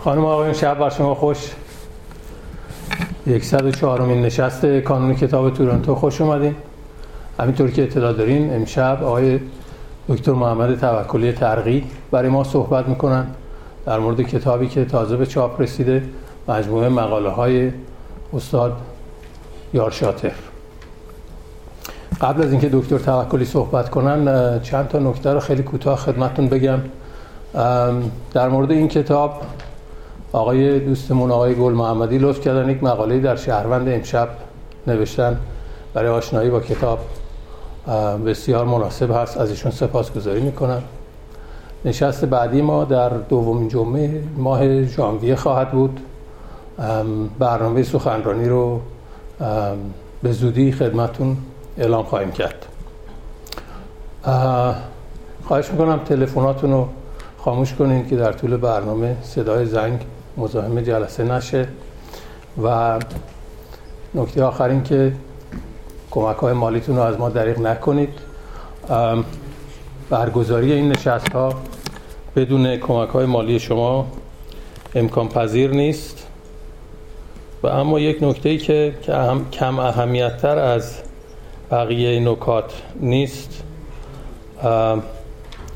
خانم آقایون شب بر شما خوش. 104 امین نشست کانون کتاب تورنتو خوش اومدین. همینطور که اطلاع دارین امشب آقای دکتر محمد توکلی ترقی برای ما صحبت می‌کنن در مورد کتابی که تازه به چاپ رسیده. مجموعه مقاله های استاد یارشاتر قبل از اینکه دکتر توکلی صحبت کنن چند تا نکته رو خیلی کوتاه خدمتتون بگم. در مورد این کتاب آقای دوستمون آقای گل محمدی لطف کردن یک مقاله در شهروند امشب نوشتن برای آشنایی با کتاب. بسیار مناسب هست از ایشون سپاسگزاری می‌کنم. نشست بعدی ما در دومین جمعه ماه ژانویه خواهد بود. برنامه سخنرانی رو به زودی خدمتون اعلام خواهیم کرد. خواهش می‌کنم تلفناتون رو خاموش کنین که در طول برنامه صدای زنگ مزاحم جلسه نشه و نکته آخرین که کمک های مالیتون رو از ما دریغ نکنید. برگزاری این نشست ها بدون کمک های مالی شما امکان پذیر نیست. و اما یک نکته ای که کم اهمیت تر از بقیه نکات نیست.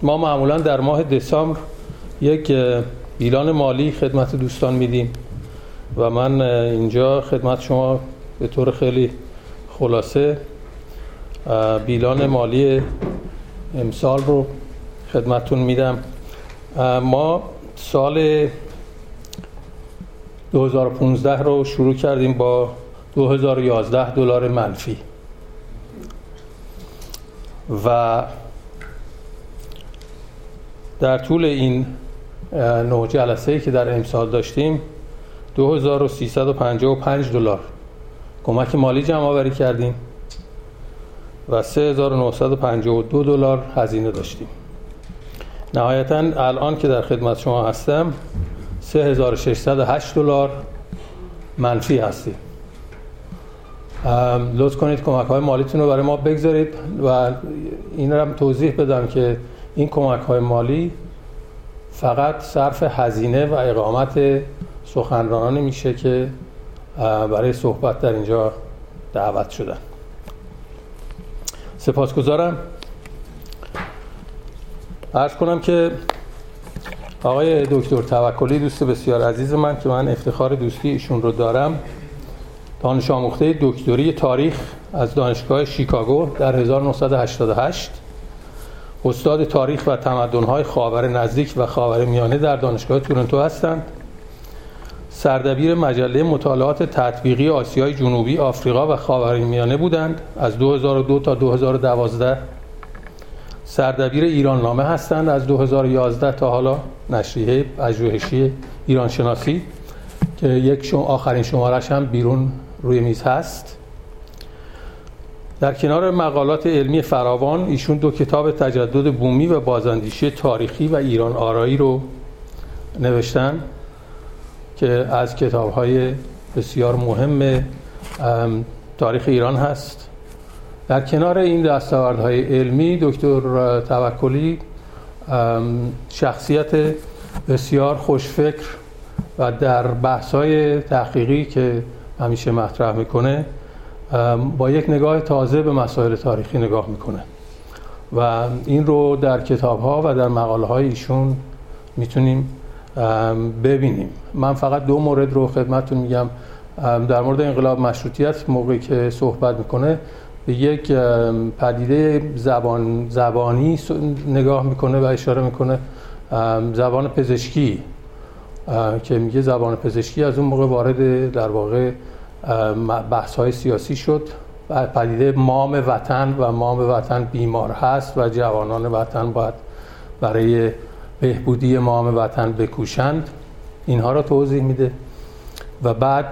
ما معمولا در ماه دسامبر یک بیلان مالی خدمت دوستان میدیم و من اینجا خدمت شما به طور خیلی خلاصه بیلان مالی امسال رو خدمتون میدم. ما سال 2015 رو شروع کردیم با 2011 دلار منفی. و در طول این نه جلسه که در امسال داشتیم 2355 دلار. کمک مالی جمع آوری کردیم و 3952 دلار هزینه داشتیم. نهایتا الان که در خدمت شما هستم 3608 دلار منفی هستیم. لطف کنید کمک های مالیتون رو برای ما بگذارید و این رو هم توضیح بدم که این کمک های مالی فقط صرف هزینه و اقامت سخنرانانی میشه که برای صحبت در اینجا دعوت شدن. سپاسگزارم. ارز کنم که آقای دکتر توکلی دوست بسیار عزیز من که من افتخار دوستی ایشون رو دارم دانش آموخته دکتری تاریخ از دانشگاه شیکاگو در 1988 استاد تاریخ و تمدن‌های خاور نزدیک و خاور میانه در دانشگاه تورنتو هستند. سردبیر مجله مطالعات تطبیقی آسیای جنوبی آفریقا و خاورمیانه بودند از 2002 تا 2012 سردبیر ایران نامه هستند از 2011 تا حالا نشریه پژوهشی ایران شناسی که یک شما آخرین شمارش هم بیرون روی میز هست. در کنار مقالات علمی فراوان ایشون دو کتاب تجدد بومی و بازاندیشی تاریخی و ایران آرایی رو نوشتن که از کتاب های بسیار مهم تاریخ ایران هست. در کنار این دستاوردهای علمی دکتر توکلی شخصیت بسیار خوشفکر و در بحث های تحقیقی که همیشه مطرح می‌کنه با یک نگاه تازه به مسائل تاریخی نگاه می‌کنه. و این رو در کتاب ها و در مقاله های ایشون می‌تونیم ببینیم. من فقط دو مورد رو خدمتتون میگم. در مورد انقلاب مشروطیت موقعی که صحبت می‌کنه به یک پدیده زبان زبانی نگاه می‌کنه و اشاره می‌کنه. زبان پزشکی که میگه زبان پزشکی از اون موقع وارد در واقع بحث های سیاسی شد پدیده مام وطن و مام وطن بیمار هست و جوانان وطن باید برای بهبودی مام وطن بکوشند. اینها را توضیح میده. و بعد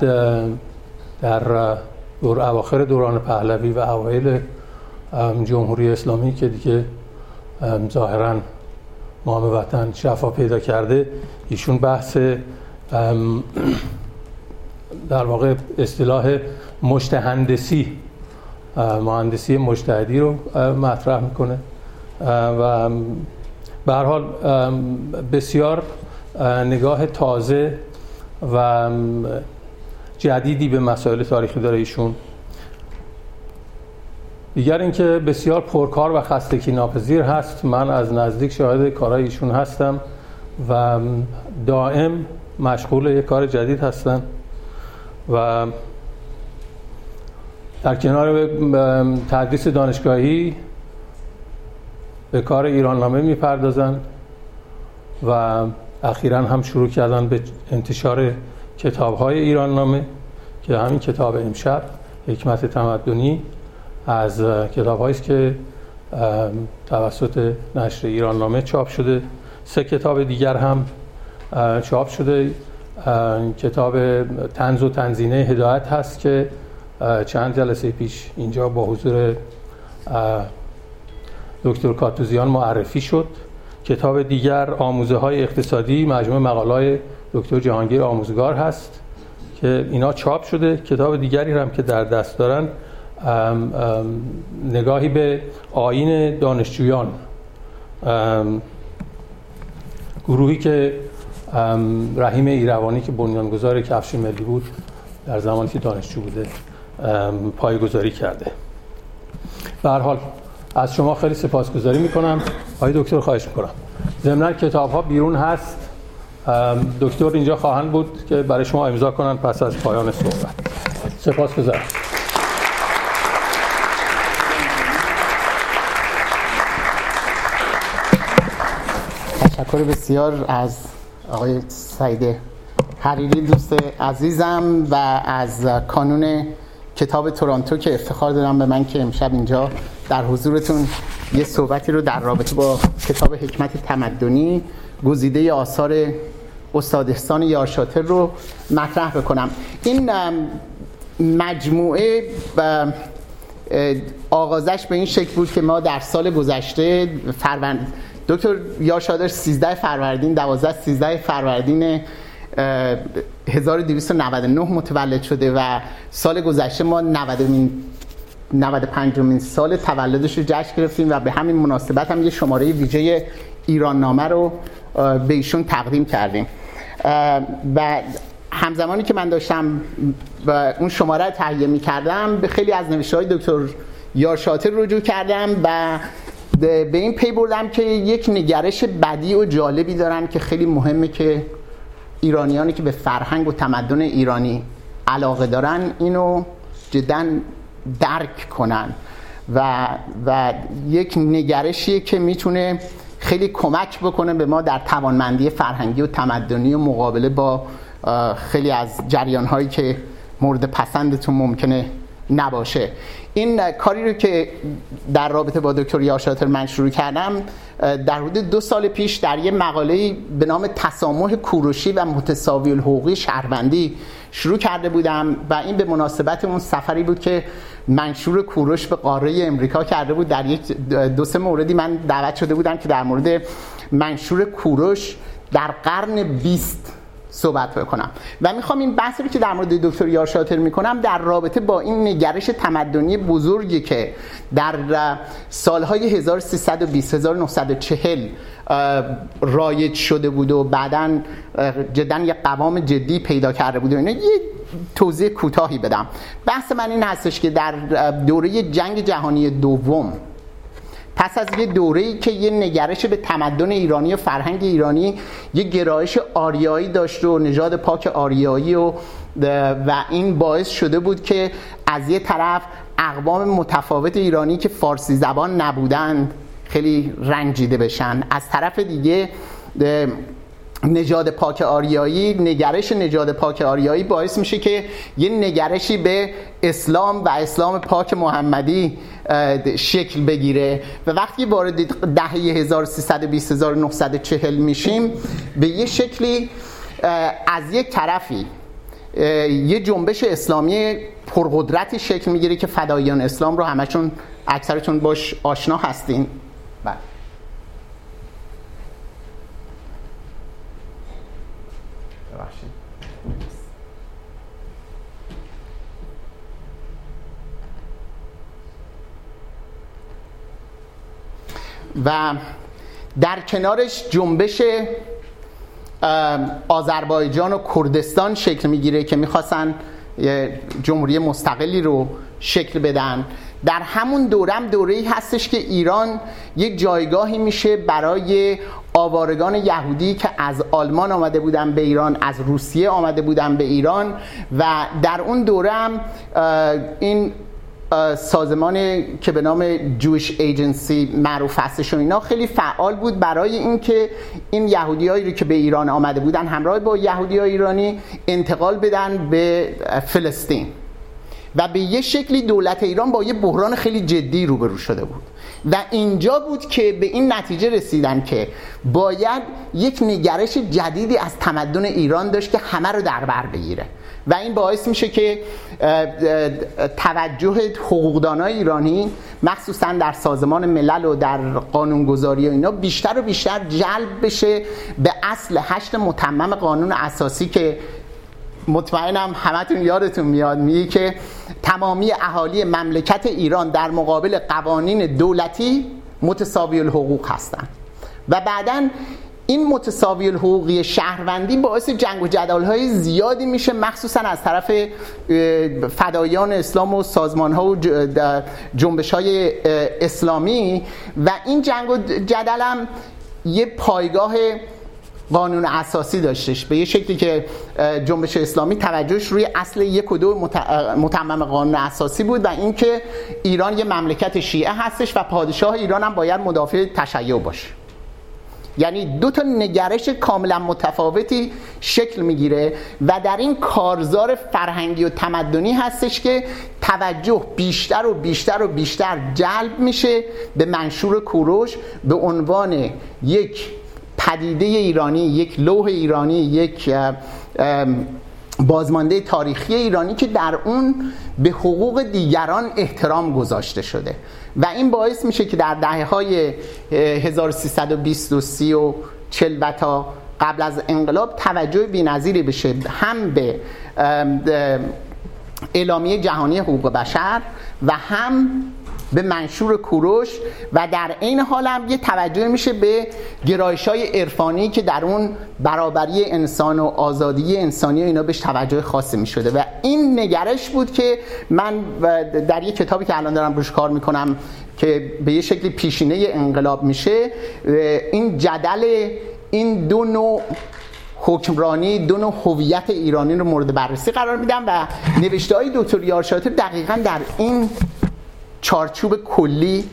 در دور اواخر دوران پهلوی و اوایل جمهوری اسلامی که دیگه ظاهرا مام وطن شفا پیدا کرده ایشون بحث در واقع اصطلاح مشتهندسی مهندسی مجتهدی رو مطرح می‌کنه. و به حال بسیار نگاه تازه و جدیدی به مسائل تاریخی داره ایشون. دیگر اینکه بسیار پرکار و خستگی ناپذیر هست من از نزدیک شاهد کارهای ایشون هستم و دائم مشغول یک کار جدید هستم. و در کنار تدریس دانشگاهی به کار ایران نامه می‌پردازن و اخیرا هم شروع کردن به انتشار کتاب های ایران نامه که همین کتاب امشب حکمت تمدنی از کتاب است که توسط نشر ایران نامه چاپ شده. سه کتاب دیگر هم چاپ شده. کتاب تنز و تنزینه هدایت هست که چند جلسه پیش اینجا با حضور دکتر کاتوزیان معرفی شد. کتاب دیگر آموزه های اقتصادی مجموع مقالای دکتر جهانگیر آموزگار هست که اینا چاپ شده. کتاب دیگری هم که در دست دارن نگاهی به آین دانشجویان گروهی که رحیم ایروانی که بنیانگذار کفش ملی بود در زمانی که دانشجو بوده پایگذاری کرده. به حال از شما خیلی سپاسگزاری می‌کنم. آقای دکتر خواهش می‌کنم. ضمن کتاب ها بیرون هست. دکتر اینجا خواهند بود که برای شما امضا کنن پس از پایان صحبت. سپاسگزارم. تشکر بسیار از آقای سعید حریری دوست عزیزم و از کانون کتاب تورانتو که افتخار دارم به من که امشب اینجا در حضورتون یه صحبتی رو در رابطه با کتاب حکمت تمدنی گزیده آثار استاد احسان یارشاتر رو مطرح بکنم. این مجموعه آغازش به این شکل بود که ما در سال گذشته فروند دکتر یاشادر 13 فروردین 12 13 فروردین 1299 متولد شده و سال گذشته ما 90 95 مین سال تولدش رو جشن گرفتیم و به همین مناسبت هم یه شماره ویژه ایران نامه رو به ایشون تقدیم کردیم. و همزمانی که من داشتم و اون شماره تهیه می کردم به خیلی از نوشته های دکتر یارشاتر رجوع کردم و به این پی بردم که یک نگرش بدی و جالبی دارن که خیلی مهمه که ایرانیانی که به فرهنگ و تمدن ایرانی علاقه دارن اینو جدا درک کنن و, و یک نگرشیه که می‌تونه خیلی کمک بکنه به ما در توانمندی فرهنگی و تمدنی و مقابله با خیلی از جریان هایی که مورد پسندتون ممکنه نباشه. این کاری رو که در رابطه با دکتر یاشاتر من شروع کردم در حدود دو سال پیش در یه مقاله به نام تسامح کوروشی و متساوی الحقوقی شهروندی شروع کرده بودم و این به مناسبت اون سفری بود که منشور کوروش به قاره امریکا کرده بود. در یک دو سه موردی من دعوت شده بودم که در مورد منشور کوروش در قرن بیست صحبت بکنم. و می‌خوام این بحثی که در مورد دکتر یارشاتر می‌کنم در رابطه با این نگرش تمدنی بزرگی که در سالهای 1320 1940 رایج شده بود و بعدا جدا یک قوام جدی پیدا کرده بود و اینا یه توضیح کوتاهی بدم. بحث من این هستش که در دوره جنگ جهانی دوم پس از یه دوره که یه نگرش به تمدن ایرانی و فرهنگ ایرانی یه گرایش آریایی داشت و نژاد پاک آریایی و و این باعث شده بود که از یه طرف اقوام متفاوت ایرانی که فارسی زبان نبودند خیلی رنجیده بشن. از طرف دیگه نژاد پاک آریایی نگرش نژاد پاک آریایی باعث میشه که یه نگرشی به اسلام و اسلام پاک محمدی شکل بگیره. و وقتی وارد دهه 1320 1940 میشیم به یه شکلی از یک طرفی یه جنبش اسلامی پرقدرتی شکل می‌گیره که فدایان اسلام رو همشون اکثرتون باش آشنا هستین بله و در کنارش جنبش آذربایجان و کردستان شکل می‌گیره که می‌خواستن جمهوری مستقلی رو شکل بدن. در همون دورم دوره ای هستش که ایران یک جایگاهی میشه برای آوارگان یهودی که از آلمان آمده بودن به ایران از روسیه آمده بودن به ایران و در اون دوره هم این سازمان که به نام جویش ایجنسی معروف هستش و اینا خیلی فعال بود برای اینکه این یهودیایی رو که به ایران آمده بودن همراه با یهودی ایرانی انتقال بدن به فلسطین. و به یه شکلی دولت ایران با یه بحران خیلی جدی روبرو شده بود. و اینجا بود که به این نتیجه رسیدن که باید یک نگرش جدیدی از تمدن ایران داشت که همه رو در بر بگیره. و این باعث میشه که توجه حقوقدانای ایرانی مخصوصا در سازمان ملل و در قانونگذاری و اینا بیشتر و بیشتر جلب بشه به اصل هشت متمم قانون اساسی که مطمئنم همتون یادتون میاد میگه که تمامی اهالی مملکت ایران در مقابل قوانین دولتی متساوی الحقوق هستند. و بعدا این متساوی الحقوقی شهروندی باعث جنگ و جدال های زیادی میشه مخصوصا از طرف فدایان اسلام و سازمان ها و جنبش های اسلامی. و این جنگ و جدل هم یه پایگاه قانون اساسی داشتش. به یه شکلی که جنبش اسلامی توجهش روی اصل یک و دو متمم قانون اساسی بود و اینکه ایران یه مملکت شیعه هستش و پادشاه ایران هم باید مدافع تشیع باشه. یعنی دو تا نگرش کاملا متفاوتی شکل می‌گیره و در این کارزار فرهنگی و تمدنی هستش که توجه بیشتر و بیشتر و بیشتر جلب میشه به منشور کوروش به عنوان یک پدیده ایرانی یک لوح ایرانی یک بازمانده تاریخی ایرانی که در اون به حقوق دیگران احترام گذاشته شده. و این باعث میشه که در دهه های 1320 و 30 و 40 و تا قبل از انقلاب توجه بی‌نظیری بشه هم به اعلامیه جهانی حقوق بشر و هم به منشور کوروش و در این حال هم یه توجه میشه به گرایش های عرفانی که در اون برابری انسان و آزادی انسانی و اینا بهش توجه خاصی می‌شده. و این نگرش بود که من در یه کتابی که الان دارم روش کار می‌کنم که به یه شکلی پیشینه انقلاب میشه این جدل این دو نوع حکمرانی دو نوع هویت ایرانی رو مورد بررسی قرار میدم و نوشته های دکتر یارشاتر دقیقا در این چارچوب کلی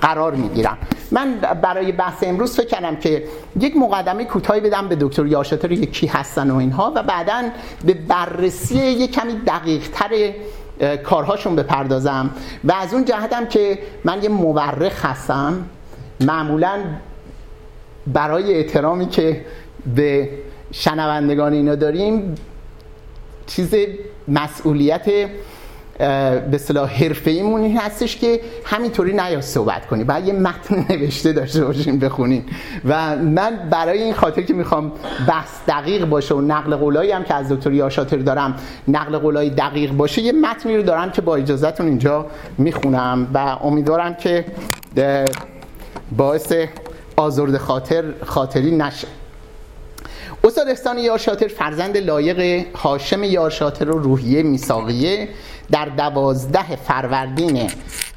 قرار می‌گیرم. من برای بحث امروز فکر کردم که یک مقدمه کوتاهی بدم به دکتر یاشاتر کی هستن و اینها و بعدا به بررسی یک کمی دقیق تر کارهاشون بپردازم و از اون جهتم که من یه مورخ هستم. معمولا برای احترامی که به شنوندگان اینا داریم چیز مسئولیت به صلاح حرفه ایمون هستش که همینطوری نیا صحبت کنی. باید یه متن نوشته داشته باشین بخونین و من برای این خاطر که می‌خوام بحث دقیق باشه و نقل قولایی هم که از دکتر یاشاتر دارم نقل قولای دقیق باشه یه متنی رو دارم که با اجازهتون اینجا می‌خونم و امیدوارم که باعث آزرد خاطر خاطری نشه. استاد احسان یارشاتر فرزند لایق هاشم یارشاتر و روحیه میساقیه در دوازده فروردین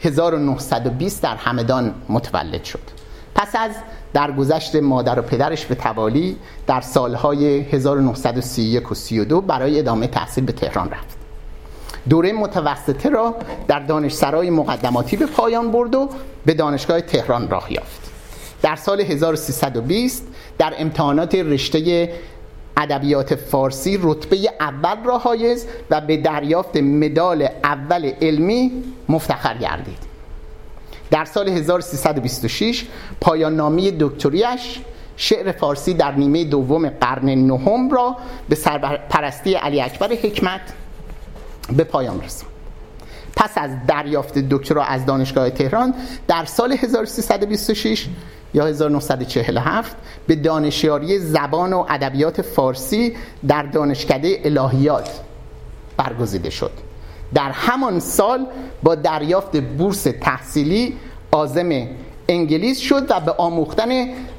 1920 در همدان متولد شد. پس از درگذشت مادر و پدرش به توالی در سالهای 1931 و 32 برای ادامه تحصیل به تهران رفت. دوره متوسطه را در دانشسرای مقدماتی به پایان برد و به دانشگاه تهران راه یافت. در سال 1320 در امتحانات رشته ادبیات فارسی رتبه اول را حایز و به دریافت مدال اول علمی مفتخر گردید. در سال 1326 پایان نامی دکتریش شعر فارسی در نیمه دوم قرن نهم را به سرپرستی علی اکبر حکمت به پایان رساند. پس از دریافت دکترا از دانشگاه تهران در سال 1326 یا 1947 به دانشیاری زبان و ادبیات فارسی در دانشکده الهیات برگزیده شد. در همان سال با دریافت بورس تحصیلی آزم انگلیس شد و به آموختن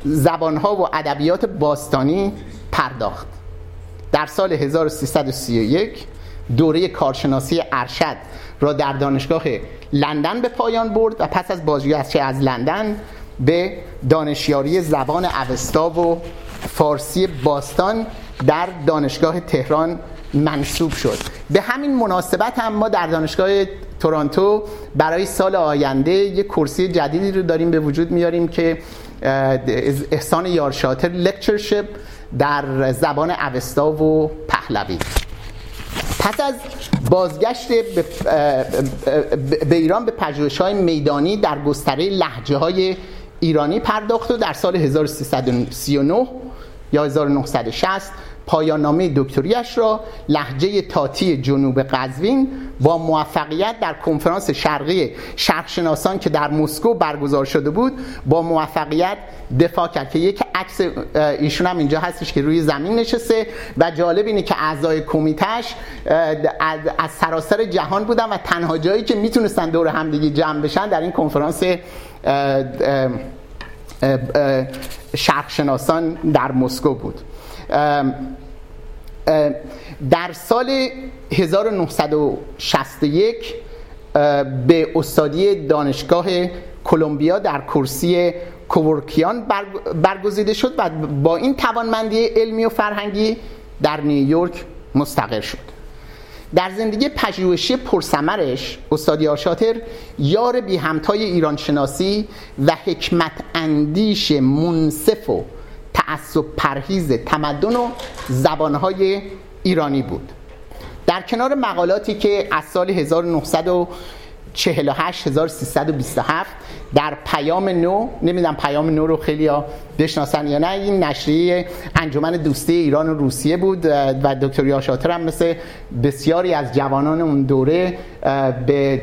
زبانها و ادبیات باستانی پرداخت. در سال 1331 دوره کارشناسی ارشد را در دانشگاه لندن به پایان برد و پس از بازگشت از لندن به دانشیاری زبان اوستا و فارسی باستان در دانشگاه تهران منصوب شد. به همین مناسبت هم ما در دانشگاه تورانتو برای سال آینده یک کرسی جدیدی رو داریم به وجود میاریم که احسان یارشاتر لکچرشپ در زبان اوستا و پهلوی. پس از بازگشت به ایران به پژوهش های میدانی در گستره لحجه های ایرانی پرداخت و در سال 1339 یا 1960 پایان نامه دکتریش را لحجه تاتی جنوب قزوین با موفقیت در کنفرانس شرقی شرقشناسان که در مسکو برگزار شده بود با موفقیت دفاع کرد که یک عکس ایشون هم اینجا هستش که روی زمین نشسته و جالب اینه که اعضای کمیتش از سراسر جهان بودن و تنها جایی که می‌تونستن دور همدیگه جمع بشن در این کنفرانس شرقشناسان در مسکو بود. در سال 1961 به استادی دانشگاه کلمبیا در کرسی کوورکیان برگزیده شد و با این توانمندی علمی و فرهنگی در نیویورک مستقر شد. در زندگی پژوهشی پرسمرش استادی آشاتر یار بی همتای ایران شناسی و حکمت اندیش منصف و تعصب پرهیز تمدن و زبانهای ایرانی بود. در کنار مقالاتی که از سال 1948 1327 در پیام نو نمی‌دونم پیام نو رو خیلی ها بشناسن یا نه این نشریه انجمن دوستی ایران و روسیه بود و دکتر یاشاتر هم مثل بسیاری از جوانان اون دوره به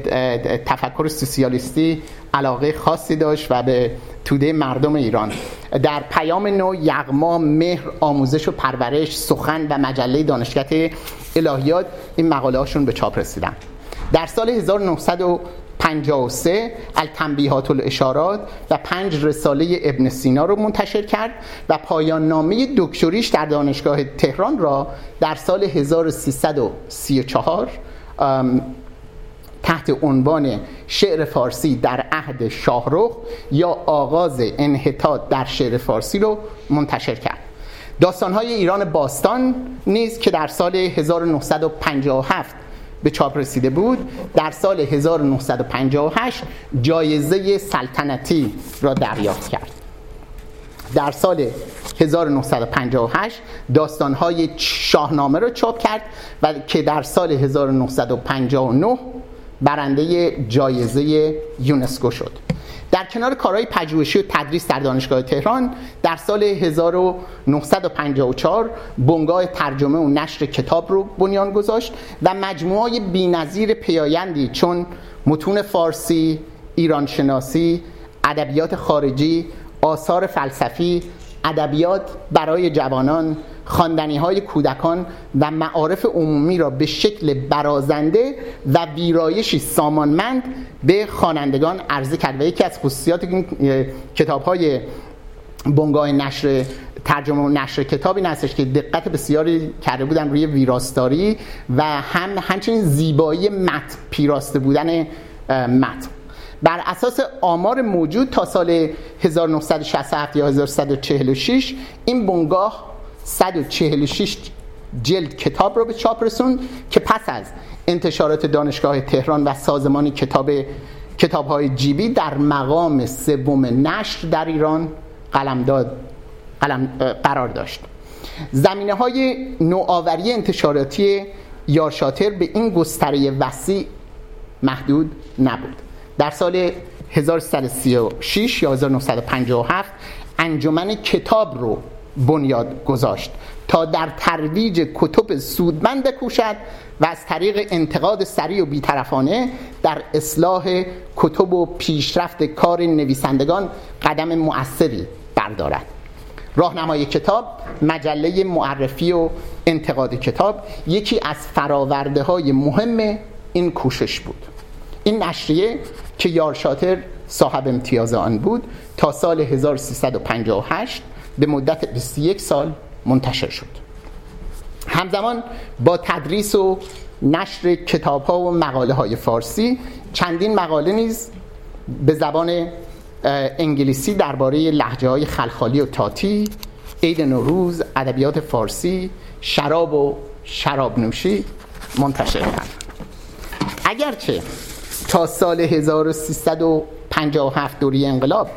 تفکر سوسیالیستی علاقه خاصی داشت و به توده مردم ایران. در پیام نو یغما مهر آموزش و پرورش سخن و مجله دانشگاه الهیات این مقاله هاشون به چاپ رسیدن. در سال 1953 التنبیهات الاشارات و پنج رساله ابن سینا رو منتشر کرد و پایان نامه دکتریش در دانشگاه تهران را در سال 1334 تحت عنوان شعر فارسی در عهد شاهرخ یا آغاز انحطاط در شعر فارسی رو منتشر کرد. داستانهای ایران باستان نیز که در سال 1957 به چاپ رسیده بود. در سال 1958 جایزه سلطنتی را دریافت کرد. در سال 1958 داستانهای شاهنامه را چاپ کرد و که در سال 1959 برنده جایزه یونسکو شد. در کنار کارهای پژوهشی و تدریس در دانشگاه تهران در سال 1954 بنگاه ترجمه و نشر کتاب رو بنیان گذاشت و مجموعه بی‌نظیر پیایندی چون متون فارسی، ایران شناسی، ادبیات خارجی، آثار فلسفی، ادبیات برای جوانان خاندنی های کودکان و معارف عمومی را به شکل برازنده و ویرایشی سامانمند به خوانندگان عرضه کرد. و یکی از خصوصیات این کتاب های بنگاه نشر ترجمه و نشر کتابی هستش که دقت بسیاری کرده بودن روی ویراستاری و هم همچنین زیبایی مت پیراسته بودن مت بر اساس آمار موجود تا سال 1967 یا 1146 این بنگاه 146 جلد کتاب رو به چاپ رسون که پس از انتشارات دانشگاه تهران و سازمان کتاب کتاب های جیبی در مقام سوم نشر در ایران قلمداد قلم قرار داشت. زمینه های نوآوری انتشاراتی یارشاتر به این گستره وسیع محدود نبود. در سال 1336 یا 1957 انجمن کتاب رو بنیاد گذاشت تا در ترویج کتب سودمند بکوشد و از طریق انتقاد سریع و بیطرفانه در اصلاح کتب و پیشرفت کار نویسندگان قدم مؤثری بردارد. راهنمای کتاب مجله معرفی و انتقاد کتاب یکی از فراورده های مهم این کوشش بود. این نشریه که یارشاتر صاحب امتیاز آن بود تا سال 1358 به مدت 21 سال منتشر شد. همزمان با تدریس و نشر کتاب ها و مقاله های فارسی چندین مقاله نیز به زبان انگلیسی درباره لحجه های خلخالی و تاتی عید نوروز ادبیات فارسی شراب و شراب نوشی منتشر کرد اگرچه تا سال 1357 دوری انقلاب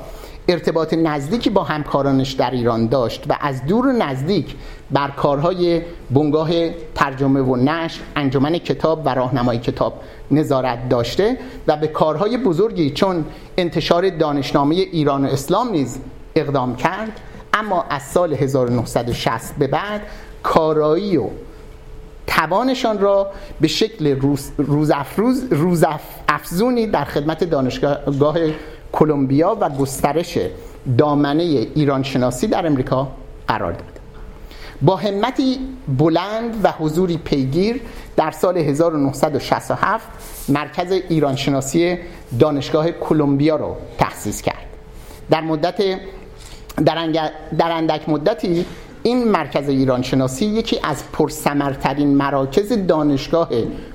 ارتباط نزدیکی با همکارانش در ایران داشت و از دور و نزدیک بر کارهای بنگاه ترجمه و نشر انجمن کتاب و راهنمای کتاب نظارت داشته و به کارهای بزرگی چون انتشار دانشنامه ایران و اسلام نیز اقدام کرد. اما از سال 1960 به بعد کارایی و توانشان را به شکل روز, افزونی در خدمت دانشگاه کلمبیا و گسترش دامنه ایران شناسی در امریکا قرار داد. با همتی بلند و حضوری پیگیر در سال 1967 مرکز ایران شناسی دانشگاه کلمبیا را تأسیس کرد. در مدت در اندک مدتی این مرکز ایران شناسی یکی از پرثمرترین مراکز دانشگاه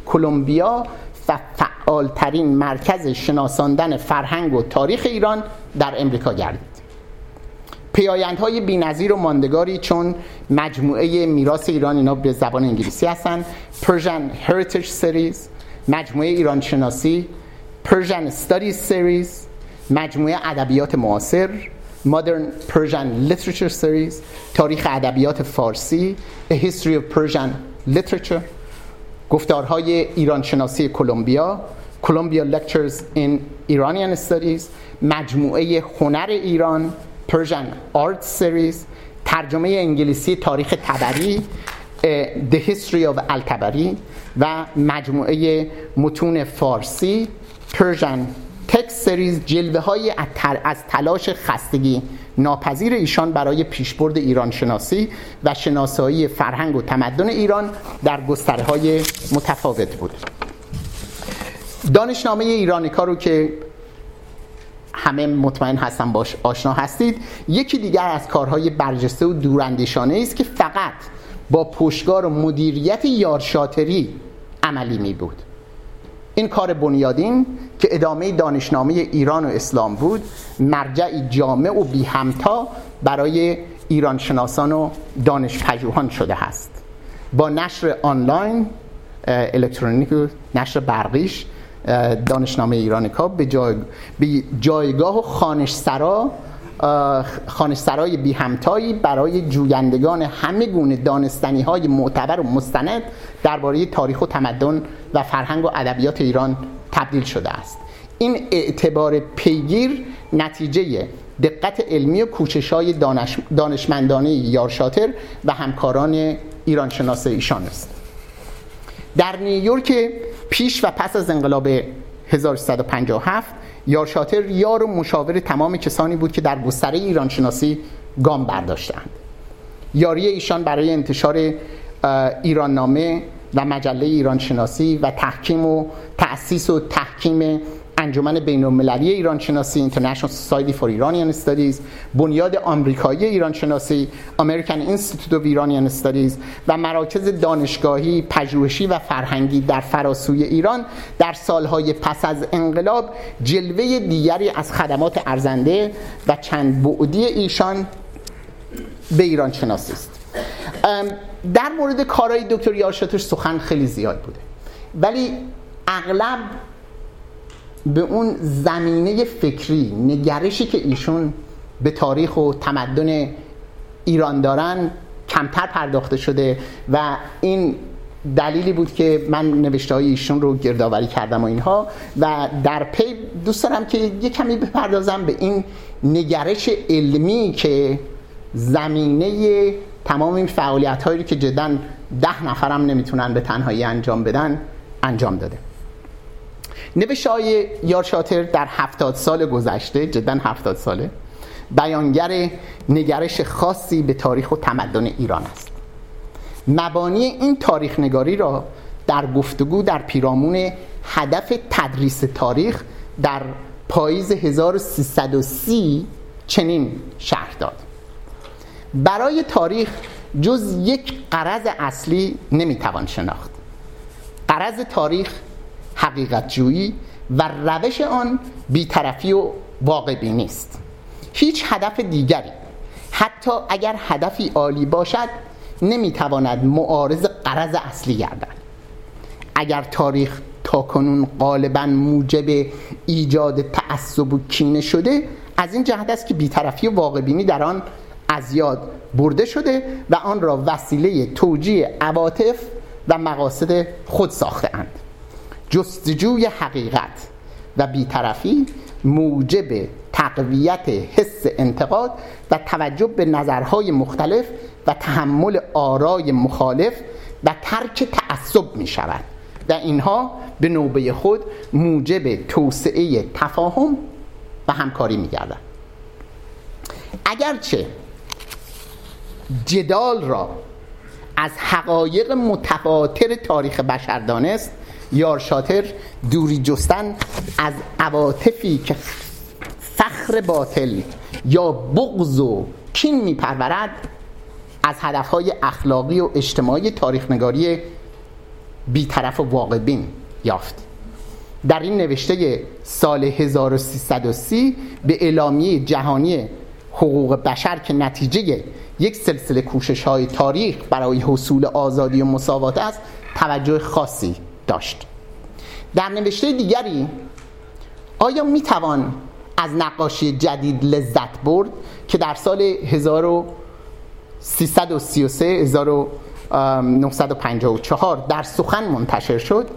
کلمبیا و فعالترین مرکز شناساندن فرهنگ و تاریخ ایران در امریکا گردید. پیایندهای بینظیر و ماندگاری چون مجموعه میراث ایران اینا به زبان انگلیسی هستن Persian Heritage Series مجموعه ایران شناسی Persian Studies Series مجموعه ادبیات معاصر Modern Persian Literature Series تاریخ ادبیات فارسی A History of Persian Literature. گفتارهای ایران شناسی کلمبیا Columbia Lectures in Iranian Studies مجموعه هنر ایران Persian Art Series ترجمه انگلیسی تاریخ تبری The History of التبری و مجموعه متون فارسی Persian Text Series جلوه های از تلاش خستگی. ناپذیر ایشان برای پیشبرد ایران شناسی و شناسایی فرهنگ و تمدن ایران در گستره های متفاوت بود دانشنامه ایرانیکا رو که همه مطمئن هستن باش آشنا هستید یکی دیگر از کارهای برجسته و دوراندیشانه است که فقط با پشتگار و مدیریت یارشاتری عملی می بود این کار بنیادین که ادامه دانشنامه ایران و اسلام بود مرجعی جامع و بی همتا برای ایران شناسان و دانش پژوهان شده است با نشر آنلاین الکترونیک نشر برقیش دانشنامه ایرانیکا به, جای... به جایگاه و خانش سرا خانشسرای بی همتایی برای جویندگان همه گونه دانستنی های معتبر و مستند درباره تاریخ و تمدن و فرهنگ و ادبیات ایران تبدیل شده است. این اعتبار پیگیر نتیجه دقت علمی و کوشش های دانش... دانشمندانه یارشاتر و همکاران ایران شناس ایشان است. در نیویورک پیش و پس از انقلاب 1357 یارشاتر یار و مشاور تمام کسانی بود که در گستره ایران شناسی گام برداشتند یاری ایشان برای انتشار ایران نامه و مجله ایران شناسی و تحکیم و تأسیس و تحکیم انجمن بین المللی ایران شناسی International Society for Iranian Studies بنیاد آمریکایی ایران شناسی American Institute of Iranian Studies و مراکز دانشگاهی پژوهشی و فرهنگی در فراسوی ایران در سالهای پس از انقلاب جلوه دیگری از خدمات ارزنده و چند بعدی ایشان به ایران شناسی است در مورد کارهای دکتر یارشاتر سخن خیلی زیاد بوده. ولی اغلب به اون زمینه فکری نگرشی که ایشون به تاریخ و تمدن ایران دارن کمتر پرداخته شده و این دلیلی بود که من نوشته های ایشون رو گردآوری کردم و اینها و در پی دوست دارم که یه کمی بپردازم به این نگرش علمی که زمینه تمام این فعالیت هایی که جدا ده نفرم نمی‌تونن به تنهایی انجام بدن انجام داده. نوشته های یارشاتر در هفتاد سال گذشته جدا هفتاد ساله بیانگر نگرش خاصی به تاریخ و تمدن ایران است. مبانی این تاریخ نگاری را در گفتگو در پیرامون هدف تدریس تاریخ در پاییز 1330 چنین شرح داد. برای تاریخ جز یک قرض اصلی نمی‌توان شناخت. قرض تاریخ حقیقت جویی و روش آن بیطرفی و واقع بینی هیچ هدف دیگری حتی اگر هدفی عالی باشد نمی‌تواند معارض قرض اصلی گردد. اگر تاریخ تا کنون غالبا موجب ایجاد تعصب و کینه شده از این جهت است که بیطرفی و واقع بینی در آن از یاد برده شده و آن را وسیله توجیه عواطف و مقاصد خود ساخته اند. جستجوی حقیقت و بیطرفی موجب تقویت حس انتقاد و توجه به نظرهای مختلف و تحمل آرای مخالف و ترک تعصب می شود و اینها به نوبه خود موجب توسعه تفاهم و همکاری می گردن. اگرچه جدال را از حقایق متواتر تاریخ بشر دانست یار شاتر دوری جستن از عواطفی که فخر باطل یا بغض و کین میپرورد از هدفهای اخلاقی و اجتماعی تاریخ نگاری بیطرف و واقع بین یافت. در این نوشته سال 1330 به اعلامیه جهانی حقوق بشر که نتیجه یک سلسله کوشش های تاریخ برای حصول آزادی و مساوات است توجه خاصی داشت. در نوشته دیگری آیا می توان از نقاشی جدید لذت برد که در سال 1333 1954 در سخن منتشر شد؟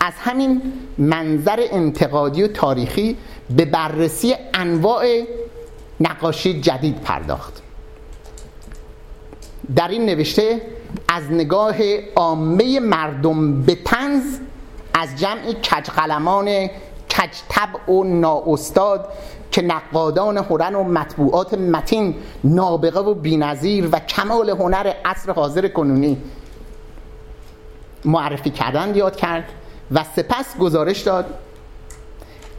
از همین منظر انتقادی و تاریخی به بررسی انواع نقاشی جدید پرداخت. در این نوشته از نگاه عامه مردم به تنز از جمعی کجقلمان کج و نااستاد که نقادان هنر و مطبوعات متین نابغه و بینظیر و کمال هنر عصر حاضر کنونی. معرفی کردن یاد کرد و سپس گزارش داد.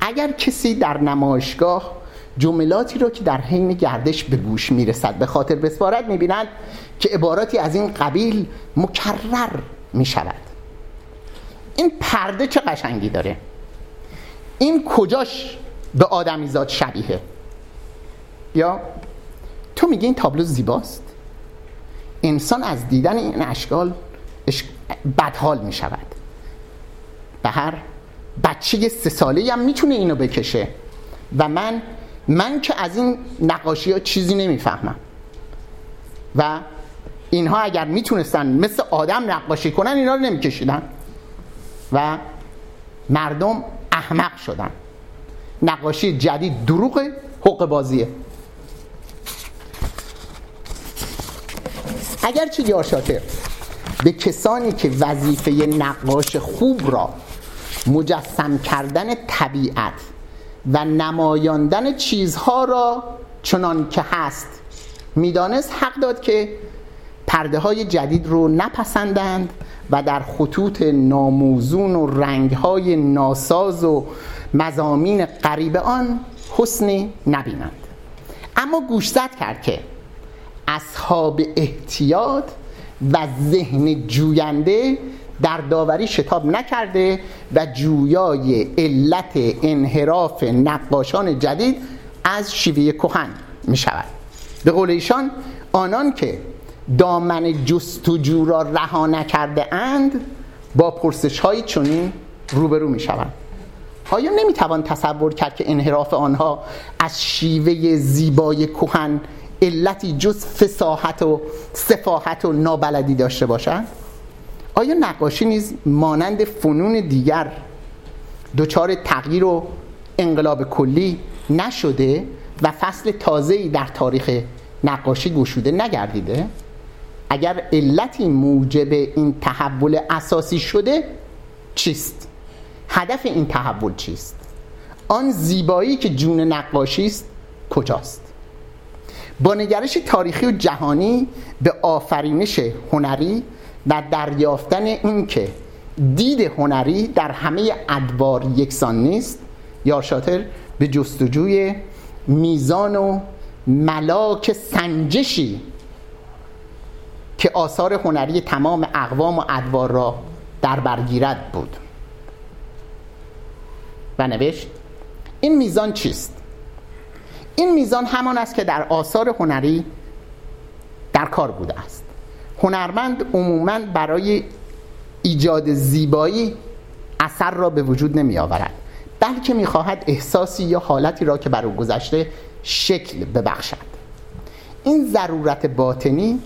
اگر کسی در نمایشگاه جملاتی را که در حین گردش به گوش می‌رسد به خاطر بسپارد می‌بیند که عباراتی از این قبیل مکرر می‌شود. این پرده چه قشنگی داره؟ این کجاش به آدمیزاد شبیه؟ یا تو میگی این تابلو زیباست؟ انسان از دیدن این اشکال بدحال می‌شود. به هر بچه سه ساله هم می‌تونه اینو بکشه. و من من که از این نقاشی ها چیزی نمی‌فهمم. و اینها اگر می‌تونستن مثل آدم نقاشی کنن اینا رو نمیکشیدن. و مردم احمق شدن. نقاشی جدید دروغ حق بازیه. اگرچه یار شاطر به کسانی که وظیفه نقاش خوب را مجسم کردن طبیعت و نمایاندن چیزها را چنان که هست می‌دانست حق داد که پرده های جدید رو نپسندند و در خطوط ناموزون و رنگ های ناساز و مزامین قریب آن حسنی نبینند. اما گوشزد کرد که اصحاب احتیاط و ذهن جوینده در داوری شتاب نکرده و جویای علت انحراف نقاشان جدید از شیوه کهن می شود به قول ایشان آنان که دامن جستجو را رها نکرده اند با پرسش های چنین روبرو می شوند آیا نمی‌توان تصور کرد که انحراف آنها از شیوه زیبای کهن علتی جز فساحت و صفاحت و نابلدی داشته باشد؟ آیا نقاشی نیز مانند فنون دیگر دچار تغییر و انقلاب کلی نشده و فصل تازه‌ای در تاریخ نقاشی گشوده نگردیده؟ اگر علتی موجب این تحول اساسی شده چیست؟ هدف این تحول چیست؟ آن زیبایی که جون نقاشی است کجاست؟ با نگرش تاریخی و جهانی به آفرینش هنری و دریافتن این که دید هنری در همه ادوار یکسان نیست یا شاتر به جستجوی میزان و ملاک سنجشی که آثار هنری تمام اقوام و ادوار را در برگیرد بود. و نوشت این میزان چیست؟ این میزان همان است که در آثار هنری در کار بوده است. هنرمند عموما برای ایجاد زیبایی اثر را به وجود نمی آورد بلکه می خواهد احساسی یا حالتی را که بر او گذشته شکل ببخشد. این ضرورت باطنی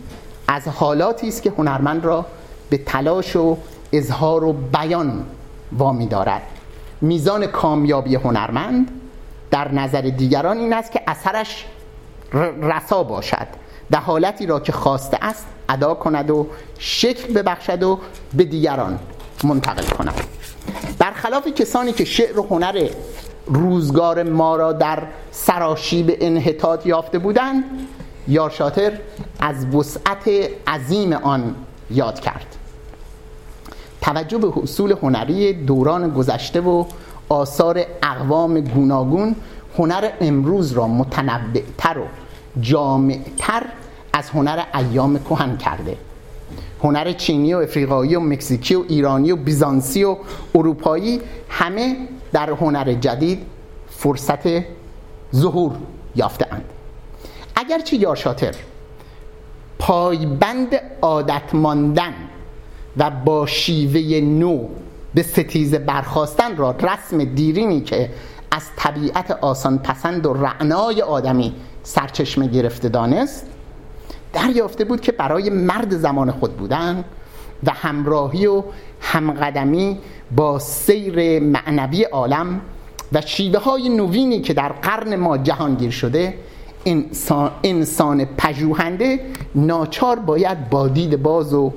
از حالاتی است که هنرمند را به تلاش و اظهار و بیان وامی دارد. میزان کامیابی هنرمند در نظر دیگران این است که اثرش رسا باشد. در حالتی را که خواسته است ادا کند و شکل ببخشد و به دیگران منتقل کند. برخلاف کسانی که شعر و هنر روزگار ما را در سراشیب انحطاط یافته بودند یا شاتر از وسعت عظیم آن یاد کرد. توجه به حصول هنری دوران گذشته و آثار اقوام گوناگون هنر امروز را متنوعتر و جامعتر از هنر ایام کهن کرده. هنر چینی و افریقایی و مکزیکی و ایرانی و بیزانسی و اروپایی همه در هنر جدید فرصت ظهور یافته اند اگرچه یا شاتر پایبند عادت ماندن و با شیوه نو به ستیز برخواستن را رسم دیرینی که از طبیعت آسان پسند و رعنای آدمی سرچشمه گرفته دانست دریافته بود که برای مرد زمان خود بودن و همراهی و همقدمی با سیر معنوی عالم و شیوه های نوینی که در قرن ما جهانگیر شده انسان, انسان پژوهنده ناچار باید با دید باز و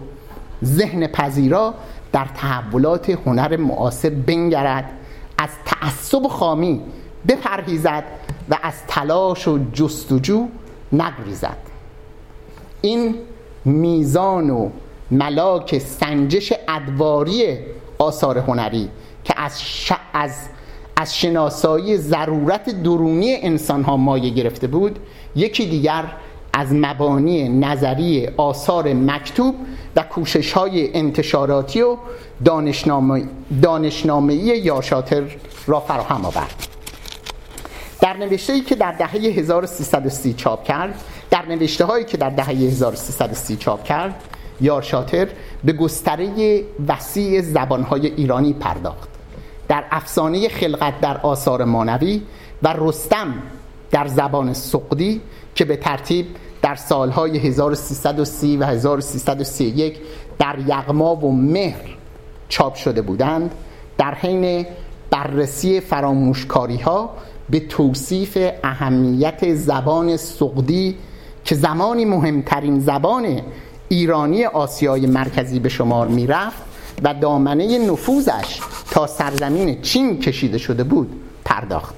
ذهن پذیرا در تحولات هنر معاصر بنگرد. از تعصب خامی بپرهیزد و از تلاش و جستجو نگریزد. این میزان و ملاک سنجش ادواری آثار هنری که از, از از شناسایی ضرورت درونی انسان ها مایه گرفته بود. یکی دیگر از مبانی نظری آثار مکتوب و کوشش های انتشاراتی و دانشنامه دانشنامه‌ای یاشاتر را فراهم آورد. در نوشته ای که در دهه 1330 چاپ کرد در نوشته هایی که در دهه 1330 چاپ کرد یارشاتر به گستره وسیع زبانهای ایرانی پرداخت. در افسانه خلقت در آثار مانوی و رستم در زبان سقدی که به ترتیب در سالهای 1330 و 1331 در یغما و مهر چاپ شده بودند در حین بررسی فراموشکاری ها به توصیف اهمیت زبان سقدی که زمانی مهمترین زبان ایرانی آسیای مرکزی به شمار می‌رفت و دامنه نفوذش تا سرزمین چین کشیده شده بود پرداخت.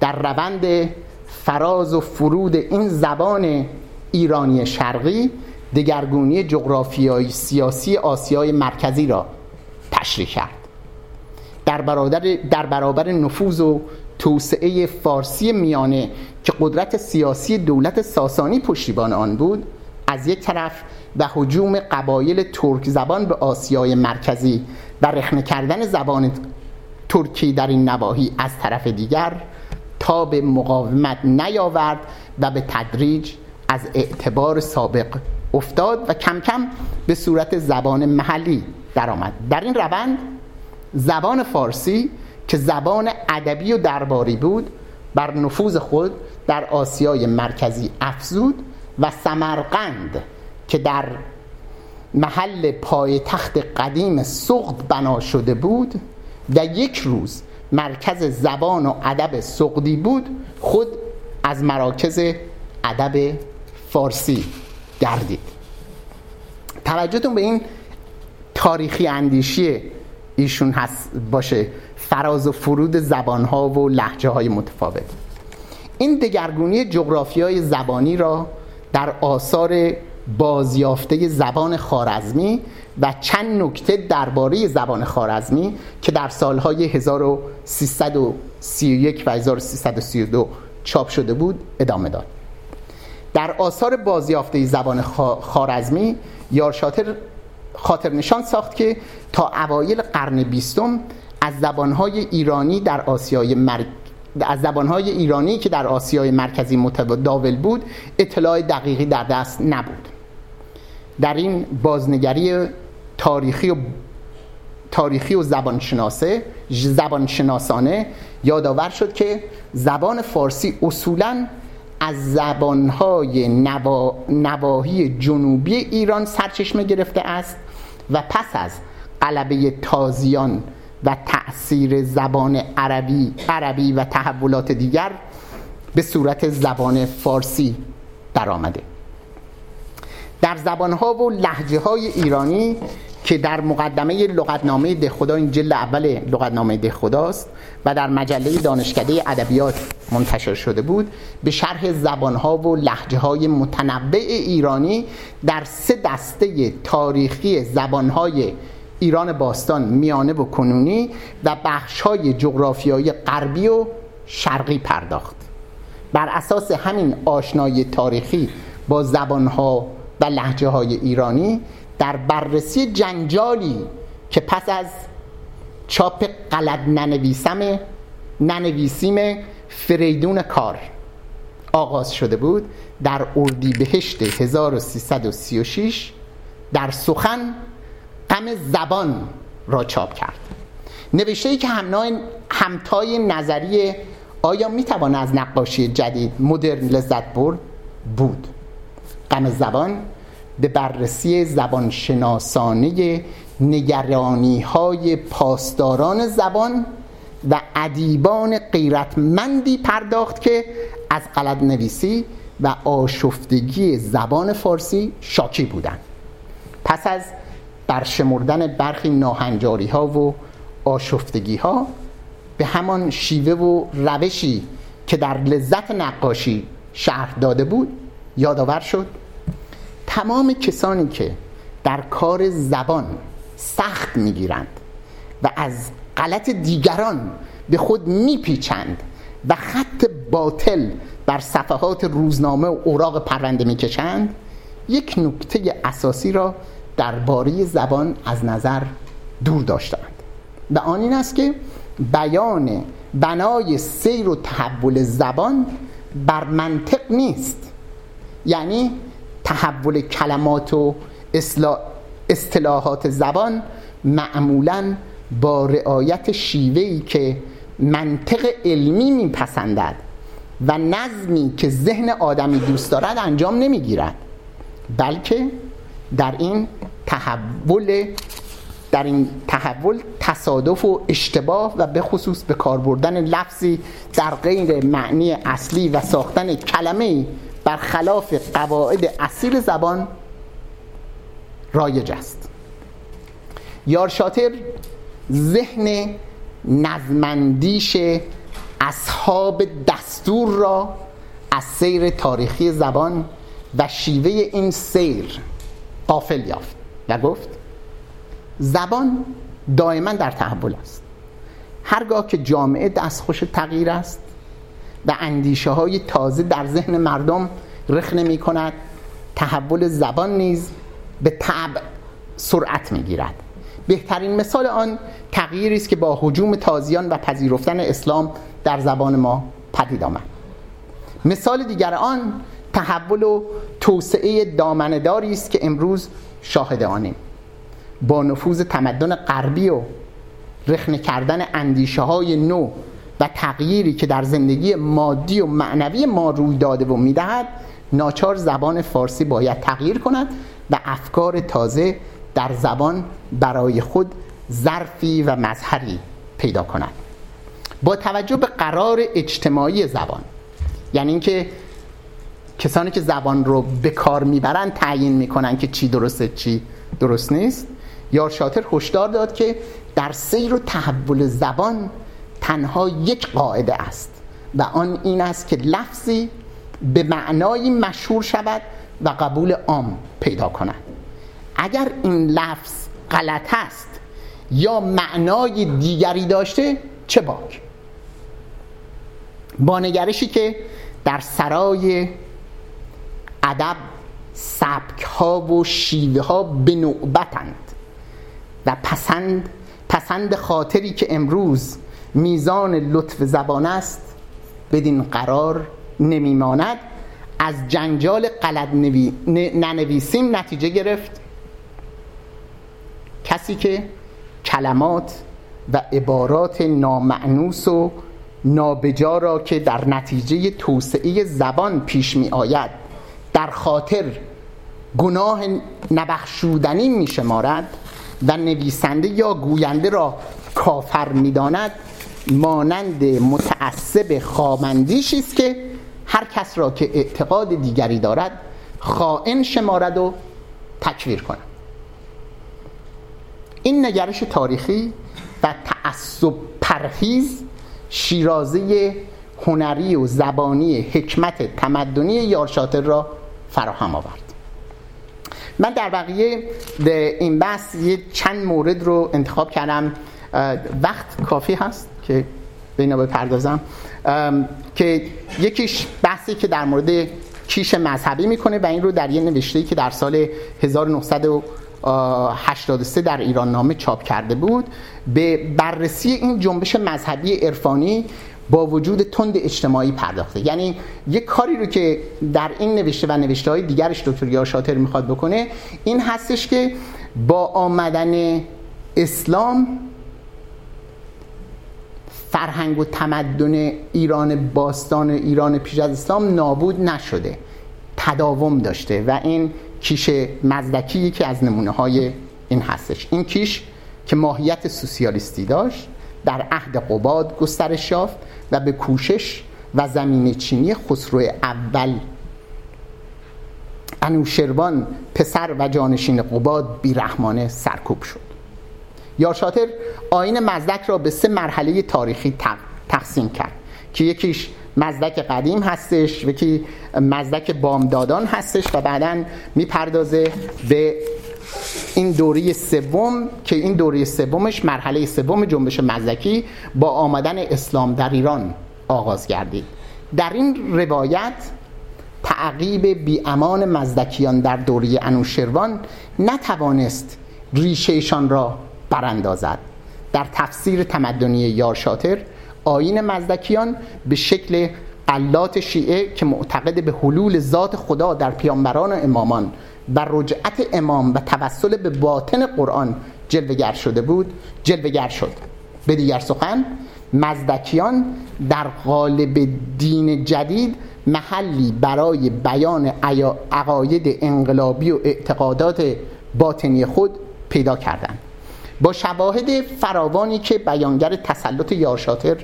در روند فراز و فرود این زبان ایرانی شرقی دگرگونی جغرافیایی سیاسی آسیای مرکزی را تشریح کرد. در برابر, در برابر نفوذ و توسعه فارسی میانه که قدرت سیاسی دولت ساسانی پشتیبان آن بود از یک طرف و حجوم قبایل ترک زبان به آسیای مرکزی و رخنه کردن زبان ترکی در این نواحی از طرف دیگر تا به مقاومت نیاورد و به تدریج از اعتبار سابق افتاد و کم کم به صورت زبان محلی درآمد. در این روند زبان فارسی که زبان ادبی و درباری بود بر نفوذ خود در آسیای مرکزی افزود و سمرقند که در محل پایتخت قدیم سقد بنا شده بود و یک روز مرکز زبان و ادب سقدی بود خود از مراکز ادب فارسی گردید. توجهتون به این تاریخی اندیشی ایشون هست باشه فراز و فرود زبانها و لحجه های متفاوت. این دگرگونی جغرافیای زبانی را در آثار بازیافته زبان خارزمی و چند نکته درباره زبان خارزمی که در سالهای 1331 و 1332 چاپ شده بود ادامه داد. در آثار بازیافته زبان خارزمی یارشاتر خاطر نشان ساخت که تا اوایل قرن بیستم از زبانهای ایرانی در آسیای مر... از زبانهای ایرانی که در آسیای مرکزی متداول بود اطلاع دقیقی در دست نبود. در این بازنگری تاریخی و تاریخی و زبانشناسه زبانشناسانه یادآور شد که زبان فارسی اصولا از زبانهای نوا... نواحی جنوبی ایران سرچشمه گرفته است و پس از قلبه تازیان و تأثیر زبان عربی عربی و تحولات دیگر به صورت زبان فارسی درآمده. در زبانها و لحجه های ایرانی که در مقدمه لغتنامه دهخدا این جلد اول لغتنامه دهخداست و در مجله دانشکده ادبیات منتشر شده بود به شرح زبانها و لحجه های متنوع ایرانی در سه دسته تاریخی زبانهای ایران باستان میانه و کنونی و بخشهای جغرافیایی غربی و شرقی پرداخت. بر اساس همین آشنایی تاریخی با زبانها و لحجه های ایرانی در بررسی جنجالی که پس از چاپ غلط ننویسم ننویسیم فریدون کار آغاز شده بود در اردیبهشت 1336 در سخن غم زبان را چاپ کرد. نوشته ای که همتای نظری آیا می‌توان از نقاشی جدید مدرن لذت برد؟ بود. غم زبان به بررسی زبان شناسانه نگرانی های پاسداران زبان و ادیبان غیرتمندی پرداخت که از غلط نویسی و آشفتگی زبان فارسی شاکی بودند. پس از برشمردن برخی ناهنجاری ها و آشفتگی ها به همان شیوه و روشی که در لذت نقاشی شهر داده بود یادآور شد تمام کسانی که در کار زبان سخت می‌گیرند و از غلط دیگران به خود میپیچند و خط باطل بر صفحات روزنامه و اوراق پرونده می‌کشند یک نکته اساسی را درباره زبان از نظر دور داشتند. و آن این است که بیان بنای سیر و تحول زبان بر منطق نیست. یعنی تحول کلمات و اصطلاحات زبان معمولا با رعایت شیوهی که منطق علمی میپسندد و نظمی که ذهن آدمی دوست دارد انجام نمی‌گیرد. بلکه در این تحول در این تحول تصادف و اشتباه و به خصوص به کار بردن لفظی در غیر معنی اصلی و ساختن کلمه برخلاف قواعد اصیل زبان رایج است. یارشاتر ذهن نظمندیش اصحاب دستور را از سیر تاریخی زبان و شیوه این سیر قافل یافت و گفت زبان دائما در تحول است. هرگاه که جامعه دستخوش تغییر است و اندیشه های تازه در ذهن مردم رخ نمی کند تحول زبان نیز به طبع سرعت می گیرد بهترین مثال آن تغییری است که با حجوم تازیان و پذیرفتن اسلام در زبان ما پدید آمد. مثال دیگر آن تحول و توسعه دامنداری است که امروز شاهد آنیم. با نفوذ تمدن غربی و رخنه کردن اندیشه های نو و تغییری که در زندگی مادی و معنوی ما روی داده و می‌دهد ناچار زبان فارسی باید تغییر کند و افکار تازه در زبان برای خود ظرفی و مظهری پیدا کند. با توجه به قرار اجتماعی زبان یعنی اینکه کسانی که زبان رو به کار می‌برن تعیین می‌کنن که چی درسته چی درست نیست. یا شاطر هشدار داد که در سیر و تحول زبان تنها یک قاعده است و آن این است که لفظی به معنای مشهور شود و قبول عام پیدا کند. اگر این لفظ غلط است یا معنای دیگری داشته چه باک؟ با نگرشی که در سرای ادب سبک ها و شیوه ها به نوبتند و پسند پسند خاطری که امروز میزان لطف زبان است بدین قرار نمیماند. از جنجال قلد نوی... ننویسیم نتیجه گرفت. کسی که کلمات و عبارات نامعنوس و نابجا را که در نتیجه توسعه زبان پیش می آید در خاطر گناه نبخشودنی می شمارد و نویسنده یا گوینده را کافر می داند مانند متعصب خامندیشی است که هر کس را که اعتقاد دیگری دارد خائن شمارد و تکویر کند. این نگرش تاریخی و تعصب پرهیز شیرازه هنری و زبانی حکمت تمدنی یارشاتر را فراهم آورد. من در بقیه این بحث یه چند مورد رو انتخاب کردم. وقت کافی هست؟ که به اینا بپردازم که یکیش بحثی که در مورد کیش مذهبی می‌کنه و این رو در یه نوشته‌ای که در سال 1983 در ایران نامه چاپ کرده بود به بررسی این جنبش مذهبی عرفانی با وجود تند اجتماعی پرداخته. یعنی یک کاری رو که در این نوشته و نوشته های دیگرش دکتر یا شاطر می‌خواد بکنه این هستش که با آمدن اسلام فرهنگ و تمدن ایران باستان ایران پیش از اسلام نابود نشده تداوم داشته و این کیش مزدکی که از نمونه های این هستش. این کیش که ماهیت سوسیالیستی داشت در عهد قباد گسترش یافت و به کوشش و زمین چینی خسرو اول انوشروان پسر و جانشین قباد بیرحمانه سرکوب شد. یا شاتر آین مزدک را به سه مرحله تاریخی تقسیم کرد که یکیش مزدک قدیم هستش یکی مزدک بامدادان هستش و بعدا می‌پردازه به این دوره سوم که این دوره سومش مرحله سوم جنبش مزدکی با آمدن اسلام در ایران آغاز گردید. در این روایت تعقیب بی امان مزدکیان در دوره انوشروان نتوانست ریشهشان را براندازد. در تفسیر تمدنی یارشاتر آین مزدکیان به شکل قلات شیعه که معتقد به حلول ذات خدا در پیامبران و امامان و رجعت امام و توسل به باطن قرآن جلوگر شده بود جلوگر شد. به دیگر سخن مزدکیان در قالب دین جدید محلی برای بیان عقاید انقلابی و اعتقادات باطنی خود پیدا کردند. با شواهد فراوانی که بیانگر تسلط یارشاتر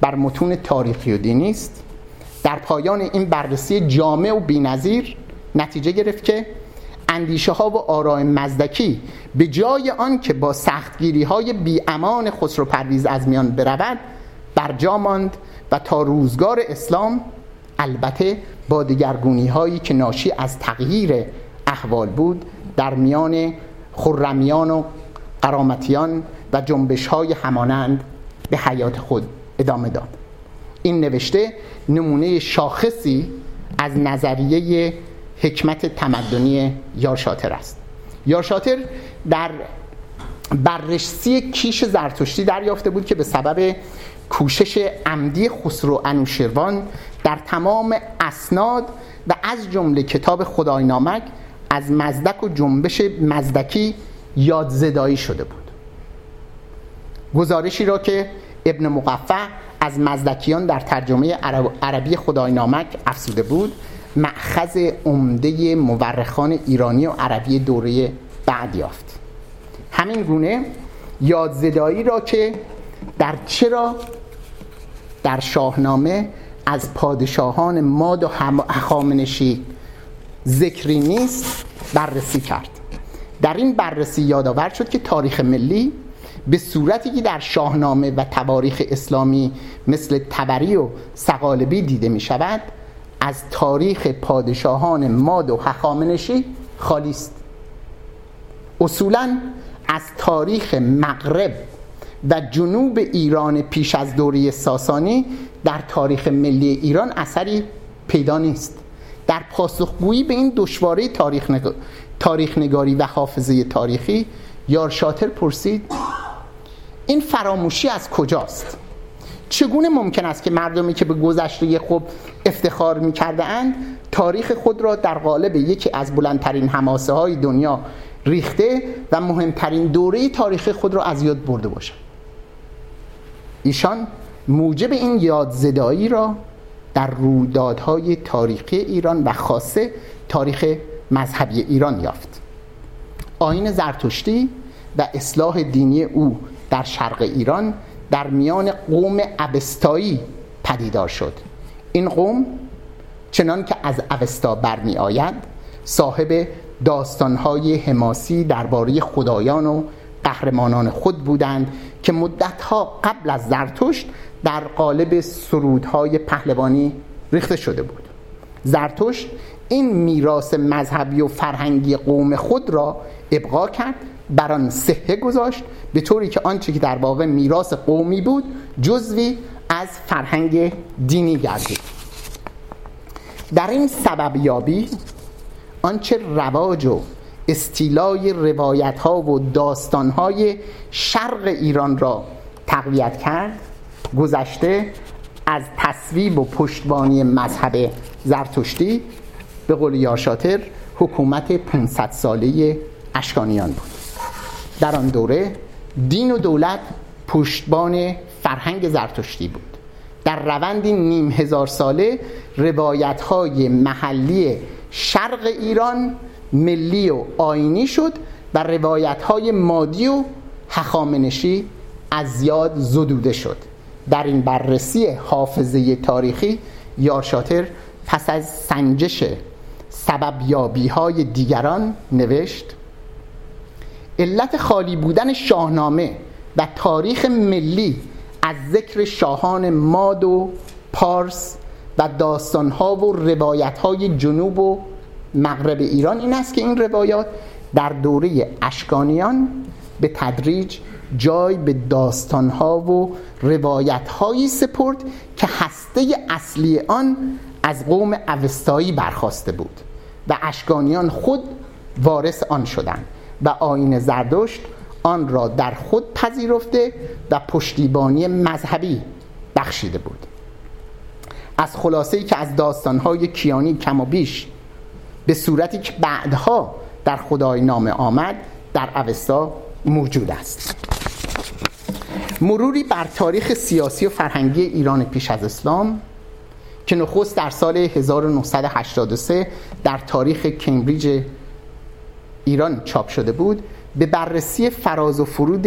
بر متون تاریخی و دینی است در پایان این بررسی جامع و بینظیر نتیجه گرفت که اندیشه ها و آراء مزدکی به جای آن که با سختگیری های بی امان خسرو پرویز از میان برود جا ماند و تا روزگار اسلام البته با دگرگونی هایی که ناشی از تغییر احوال بود در میان خرمیان و قرامتیان و جنبش های همانند به حیات خود ادامه داد. این نوشته نمونه شاخصی از نظریه حکمت تمدنی یارشاتر است. یارشاتر در بررسی کیش زرتشتی دریافته بود که به سبب کوشش عمدی خسرو انوشیروان در تمام اسناد و از جمله کتاب خدای نامک از مزدک و جنبش مزدکی یادزدایی شده بود. گزارشی را که ابن مقفع از مزدکیان در ترجمه عربی خدای نامک افسوده بود معخذ عمده مورخان ایرانی و عربی دوره بعد یافت. همین گونه یادزدایی را که در چرا؟ در شاهنامه از پادشاهان ماد و خامنشی ذکری نیست بررسی کرد. در این بررسی یادآور شد که تاریخ ملی به صورتی که در شاهنامه و تواریخ اسلامی مثل تبری و سقالبی دیده می شود از تاریخ پادشاهان ماد و هخامنشی خالی است اصولا از تاریخ مغرب و جنوب ایران پیش از دوره ساسانی در تاریخ ملی ایران اثری پیدا نیست در پاسخگویی به این دشواره تاریخ. تاریخ نگاری و حافظه تاریخی یار شاتر پرسید این فراموشی از کجاست؟ چگونه ممکن است که مردمی که به گذشته خوب افتخار می‌کرده اند تاریخ خود را در قالب یکی از بلندترین حماسه های دنیا ریخته و مهمترین دوره تاریخ خود را از یاد برده باشند ایشان موجب این یادزدایی را در رویدادهای تاریخی ایران و خاصه تاریخ مذهبی ایران یافت. آین زرتشتی و اصلاح دینی او در شرق ایران در میان قوم ابستایی پدیدار شد. این قوم چنان که از اوستا برمی آید صاحب داستانهای حماسی درباره خدایان و قهرمانان خود بودند که مدتها قبل از زرتشت در قالب سرودهای پهلوانی ریخته شده بود. زرتشت این میراث مذهبی و فرهنگی قوم خود را ابقا کرد بر آن صحه گذاشت به طوری که آنچه که در واقع میراث قومی بود جزوی از فرهنگ دینی گردید. در این سبب یابی آنچه رواج و استیلای روایت ها و داستان های شرق ایران را تقویت کرد گذشته از تصویب و پشتبانی مذهب زرتشتی به قول یارشاتر حکومت 500 ساله اشکانیان بود. در آن دوره دین و دولت پشتبان فرهنگ زرتشتی بود. در روندی نیم هزار ساله روایت های محلی شرق ایران ملی و آینی شد و روایت های مادی و هخامنشی از زیاد زدوده شد. در این بررسی حافظه تاریخی یارشاتر پس از سنجش سبب یابی های دیگران نوشت علت خالی بودن شاهنامه و تاریخ ملی از ذکر شاهان ماد و پارس و داستانها و روایتهای جنوب و مغرب ایران این است که این روایات در دوره اشکانیان به تدریج جای به داستانها و روایتهایی سپرد که هسته اصلی آن از قوم اوستایی برخواسته بود. و اشکانیان خود وارث آن شدند و آین زردشت آن را در خود پذیرفته و پشتیبانی مذهبی بخشیده بود. از خلاصه که از داستانهای کیانی کم و بیش به صورتی که بعدها در خدای نام آمد در اوستا موجود است. مروری بر تاریخ سیاسی و فرهنگی ایران پیش از اسلام که نخست در سال 1983 در تاریخ کمبریج ایران چاپ شده بود به بررسی فراز و فرود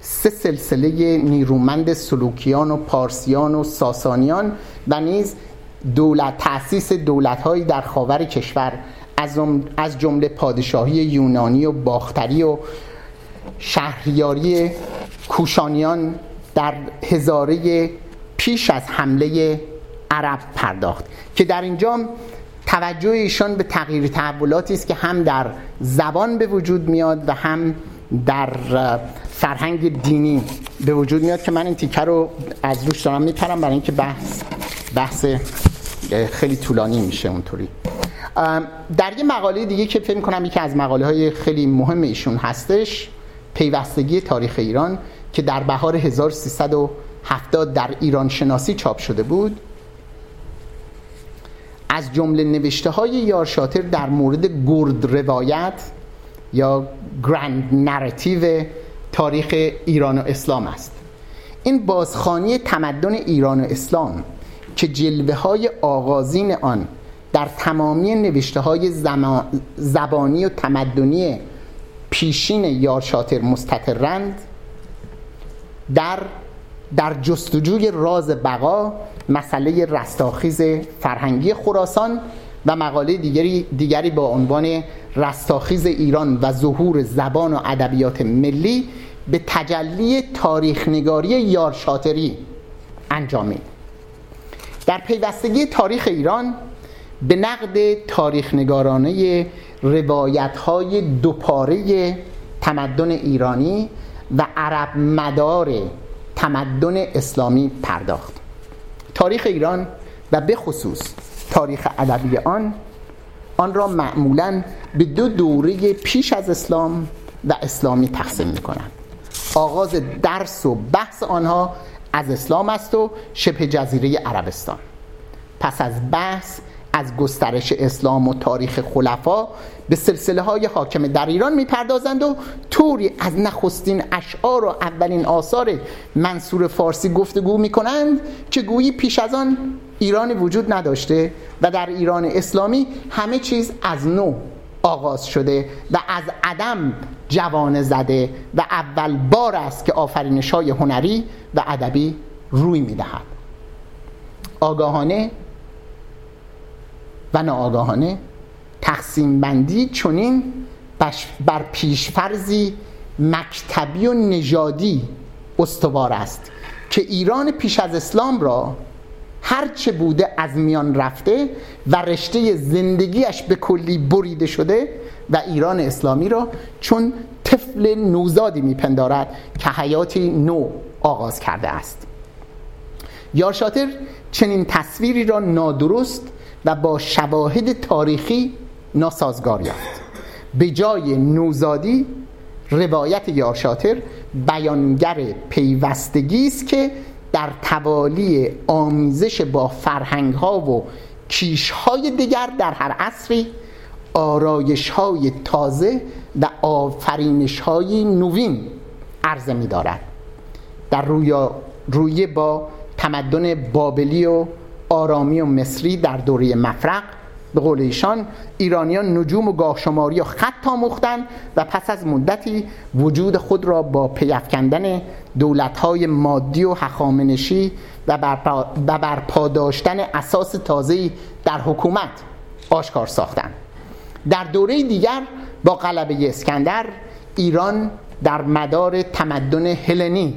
سه سلسله نیرومند سلوکیان و پارسیان و ساسانیان و نیز دولت تأسیس دولت‌هایی در خاور کشور از جمله پادشاهی یونانی و باختری و شهریاری کوشانیان در هزاره پیش از حمله عرب پرداخت که در اینجا توجه ایشان به تغییر تحولاتی است که هم در زبان به وجود میاد و هم در فرهنگ دینی به وجود میاد که من این تیکه رو از روش دارم میپرم برای اینکه بحث بحث خیلی طولانی میشه اونطوری. در یه مقاله دیگه که فکر کنم یکی از مقاله های خیلی مهم ایشون هستش پیوستگی تاریخ ایران که در بهار 1370 در ایران شناسی چاپ شده بود. از جمله نوشته های یارشاتر در مورد گرد روایت یا گرند نراتیو تاریخ ایران و اسلام است. این بازخانی تمدن ایران و اسلام که جلوه های آغازین آن در تمامی نوشته های زبانی و تمدنی پیشین یارشاتر مستقرند در در جستجوی راز بقا مسئله رستاخیز فرهنگی خراسان و مقاله دیگری, دیگری با عنوان رستاخیز ایران و ظهور زبان و ادبیات ملی به تجلی تاریخ نگاری یارشاتری انجامید در پیوستگی تاریخ ایران به نقد تاریخ نگارانه روایت های دوپاره تمدن ایرانی و عرب مدار تمدن اسلامی پرداخت. تاریخ ایران و به خصوص تاریخ ادبی آن آن را معمولا به دو دوره پیش از اسلام و اسلامی تقسیم می کنند آغاز درس و بحث آنها از اسلام است و شبه جزیره عربستان. پس از بحث از گسترش اسلام و تاریخ خلفا به سلسله های حاکم در ایران می‌پردازند و طوری از نخستین اشعار و اولین آثار منصور فارسی گفتگو می‌کنند که گویی پیش از آن ایران وجود نداشته و در ایران اسلامی همه چیز از نو آغاز شده و از عدم جوانه زده و اول بار است که آفرینش های هنری و ادبی روی می‌دهد. آگاهانه و ناآگاهانه تقسیم بندی چنین بر پیشفرزی مکتبی و نژادی استوار است که ایران پیش از اسلام را هرچه بوده از میان رفته و رشته زندگیش به کلی بریده شده و ایران اسلامی را چون طفل نوزادی میپندارد که حیاتی نو آغاز کرده است. یارشاتر چنین تصویری را نادرست و با شواهد تاریخی ناسازگار یافت. به جای نوزادی روایت یارشاتر بیانگر پیوستگی است که در توالی آمیزش با فرهنگ ها و کیش های دیگر در هر عصری آرایش های تازه و آفرینش های نوین عرضه می دارد در روی, با تمدن بابلی و آرامی و مصری در دوره مفرق. به قول ایشان ایرانیان نجوم و گاهشماری و خط آموختند و پس از مدتی وجود خود را با پیفکندن دولتهای مادی و حخامنشی و برپا داشتن اساس تازه‌ای در حکومت آشکار ساختند در دوره دیگر با غلبه اسکندر ایران در مدار تمدن هلنی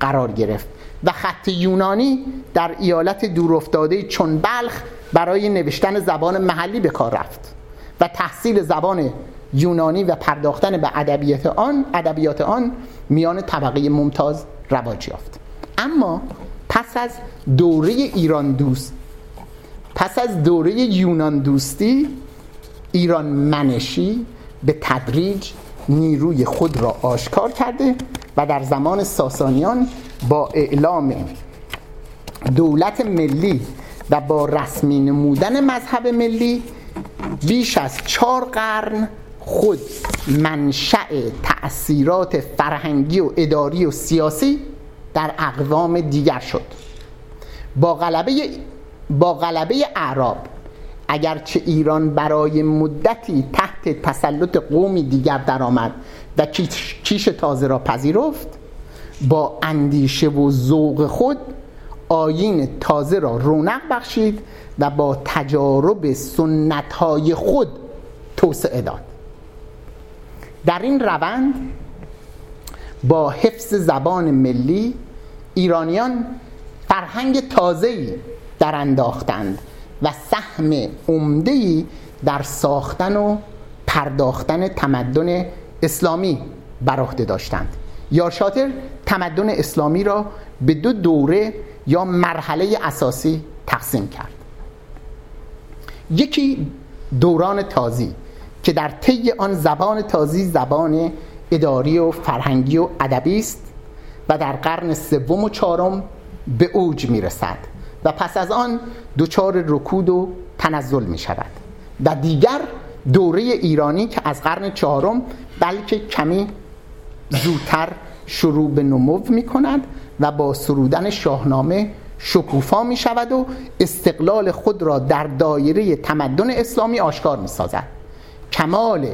قرار گرفت. و خط یونانی در ایالت دورافتاده چون بلخ برای نوشتن زبان محلی به کار رفت و تحصیل زبان یونانی و پرداختن به ادبیات آن ادبیات آن میان طبقه ممتاز رواج یافت. اما پس از دوره ایران دوست پس از دوره یونان دوستی ایران منشی به تدریج نیروی خود را آشکار کرده و در زمان ساسانیان با اعلام دولت ملی و با رسمی نمودن مذهب ملی بیش از چهار قرن خود منشأ تأثیرات فرهنگی و اداری و سیاسی در اقوام دیگر شد. با غلبه با غلبه اعراب اگرچه ایران برای مدتی تحت تسلط قومی دیگر درآمد و کیش تازه را پذیرفت با اندیشه و ذوق خود آین تازه را رونق بخشید و با تجارب سنت های خود توسعه داد. در این روند با حفظ زبان ملی ایرانیان فرهنگ تازه‌ای در انداختند و سهم عمده‌ای در ساختن و پرداختن تمدن اسلامی بر عهده داشتند. یارشاتر تمدن اسلامی را به دو دوره یا مرحله اساسی تقسیم کرد. یکی دوران تازی که در طی آن زبان تازی زبان اداری و فرهنگی و ادبی است و در قرن سوم و چهارم به اوج می رسد و پس از آن دچار رکود و تنزل می شود و دیگر دوره ایرانی که از قرن چهارم بلکه کمی زودتر شروع به نمو می کند و با سرودن شاهنامه شکوفا می شود و استقلال خود را در دایره تمدن اسلامی آشکار می سازد کمال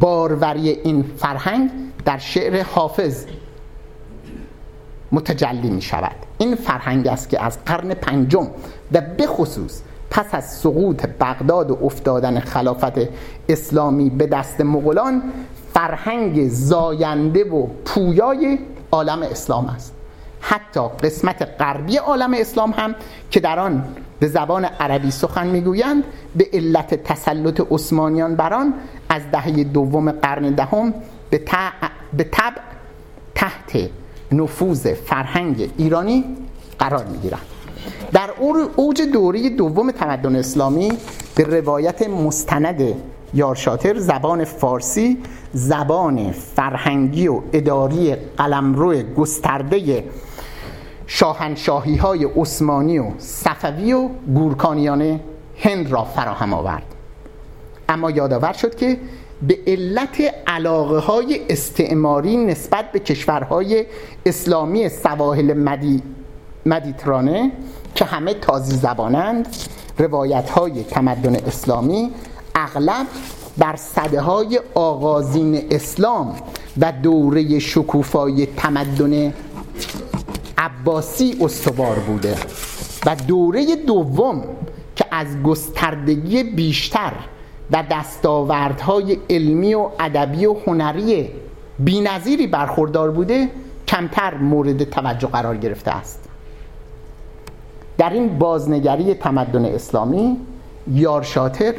باروری این فرهنگ در شعر حافظ متجلی می شود این فرهنگ است که از قرن پنجم و به خصوص پس از سقوط بغداد و افتادن خلافت اسلامی به دست مغولان فرهنگ زاینده و پویای عالم اسلام است. حتی قسمت غربی عالم اسلام هم که در آن به زبان عربی سخن می‌گویند به علت تسلط عثمانیان بر آن از دهه دوم قرن دهم به, طبع تحت نفوذ فرهنگ ایرانی قرار می‌گیرند در اوج دوره دوم تمدن اسلامی به روایت مستند یارشاتر زبان فارسی زبان فرهنگی و اداری قلمرو گسترده شاهنشاهی های عثمانی و صفوی و گورکانیان هند را فراهم آورد. اما یادآور شد که به علت علاقه های استعماری نسبت به کشورهای اسلامی سواحل مدی مدیترانه که همه تازی زبانند روایت های تمدن اسلامی اغلب بر صده های آغازین اسلام و دوره شکوفای تمدن عباسی استوار بوده و دوره دوم که از گستردگی بیشتر و دستاوردهای علمی و ادبی و هنری بینظیری برخوردار بوده کمتر مورد توجه قرار گرفته است. در این بازنگری تمدن اسلامی یارشاتر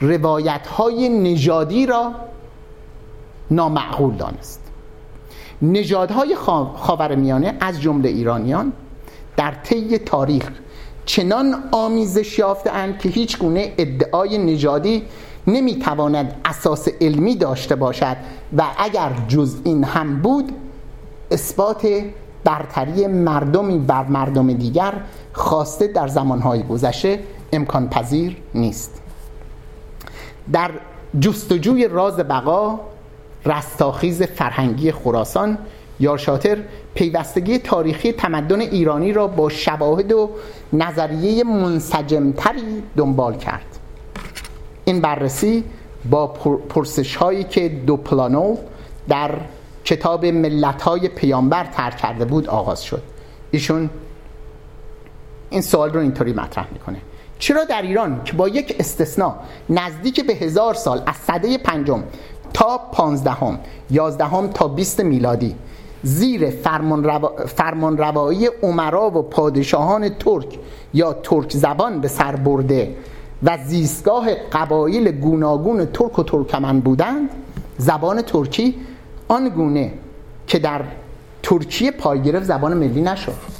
روایت های نژادی را نامعقول دانست. نژادهای خاورمیانه از جمله ایرانیان در طی تاریخ چنان آمیزش یافتهاند که هیچ گونه ادعای نژادی نمی‌تواند اساس علمی داشته باشد و اگر جز این هم بود اثبات برتری مردمی بر مردم دیگر خواسته در زمانهای گذشته امکان پذیر نیست. در جستجوی راز بقا رستاخیز فرهنگی خراسان یارشاتر پیوستگی تاریخی تمدن ایرانی را با شواهد و نظریه منسجمتری دنبال کرد. این بررسی با پرسش هایی که دوپلانو در کتاب ملت های پیامبر ترک کرده بود آغاز شد. ایشون این سوال رو اینطوری مطرح می‌کنه. چرا در ایران که با یک استثناء نزدیک به هزار سال از صده پنجم تا پانزدهم یازدهم تا بیست میلادی زیر فرمان, روایی عمرا و پادشاهان ترک یا ترک زبان به سر برده و زیستگاه قبایل گوناگون ترک و ترکمن بودند زبان ترکی آن گونه که در ترکیه پای گرفت زبان ملی نشد.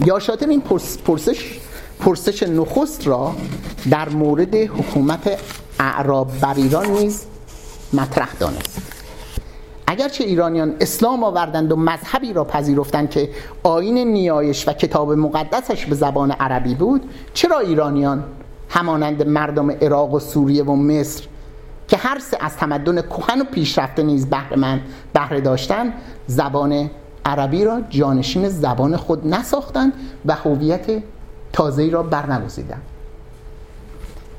یا شاتر این پرسش پرسش نخست را در مورد حکومت اعراب بر ایران نیز مطرح دانست. اگرچه ایرانیان اسلام آوردند و مذهبی را پذیرفتند که آین نیایش و کتاب مقدسش به زبان عربی بود چرا ایرانیان همانند مردم عراق و سوریه و مصر که هر سه از تمدن کهن و پیشرفته نیز بهره بهره داشتند زبان عربی را جانشین زبان خود نساختند و هویت تازه‌ای را برنگزیدند.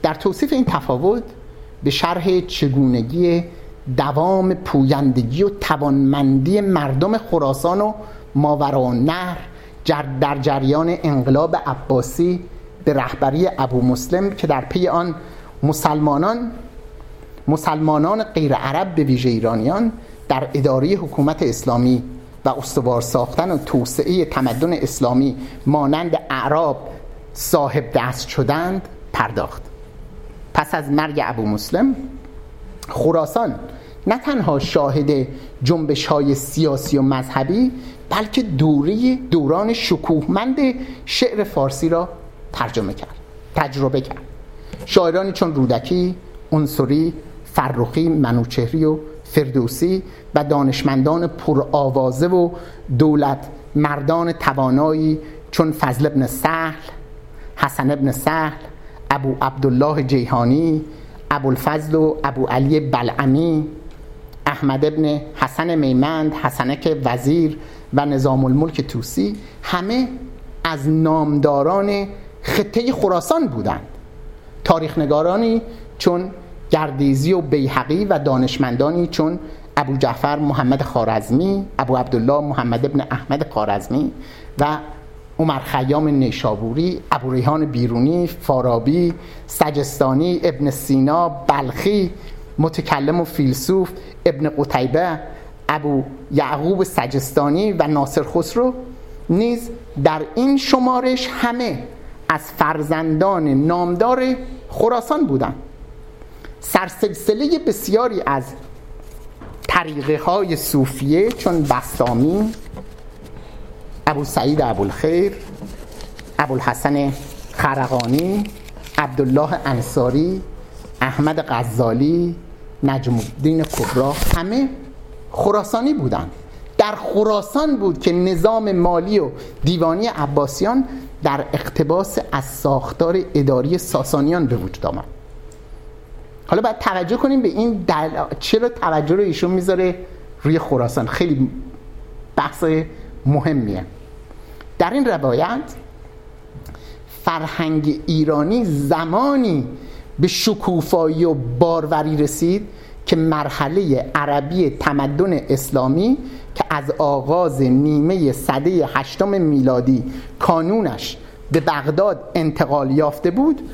در توصیف این تفاوت به شرح چگونگی دوام پویندگی و توانمندی مردم خراسان و ماورا نهر در جریان انقلاب عباسی به رهبری ابو مسلم که در پی آن مسلمانان مسلمانان غیر عرب به ویژه ایرانیان در اداره حکومت اسلامی و استوار ساختن و توسعه تمدن اسلامی مانند اعراب صاحب دست شدند پرداخت. پس از مرگ ابو مسلم خراسان نه تنها شاهد جنبش های سیاسی و مذهبی بلکه دوره دوران شکوهمند شعر فارسی را ترجمه کرد تجربه کرد. شاعرانی چون رودکی، انصری، فرخی، منوچهری و فردوسی و دانشمندان پرآوازه و دولت مردان توانایی چون فضل ابن سهل حسن ابن سهل ابو عبدالله جیهانی ابو الفضل و ابو علی بلعمی احمد ابن حسن میمند حسنک وزیر و نظام الملک توسی همه از نامداران خطه خراسان بودند. تاریخنگارانی چون گردیزی و بیحقی و دانشمندانی چون ابو جعفر محمد خارزمی ابو عبدالله محمد ابن احمد خارزمی و عمر خیام نیشابوری ابو ریحان بیرونی فارابی سجستانی ابن سینا بلخی متکلم و فیلسوف ابن قتیبه ابو یعقوب سجستانی و ناصر خسرو نیز در این شمارش همه از فرزندان نامدار خراسان بودند. سرسلسله بسیاری از طریقه های صوفیه چون بستامی ابو سعید ابو الخیر ابو الحسن خرقانی عبدالله انصاری احمد غزالی نجم الدین کبرا همه خراسانی بودند. در خراسان بود که نظام مالی و دیوانی عباسیان در اقتباس از ساختار اداری ساسانیان به وجود آمد. حالا باید توجه کنیم به این دل... چرا توجه رو ایشون می‌ذاره روی خراسان. خیلی بحث مهمیه. در این روایت فرهنگ ایرانی زمانی به شکوفایی و باروری رسید که مرحله عربی تمدن اسلامی که از آغاز نیمه صده هشتم میلادی کانونش به بغداد انتقال یافته بود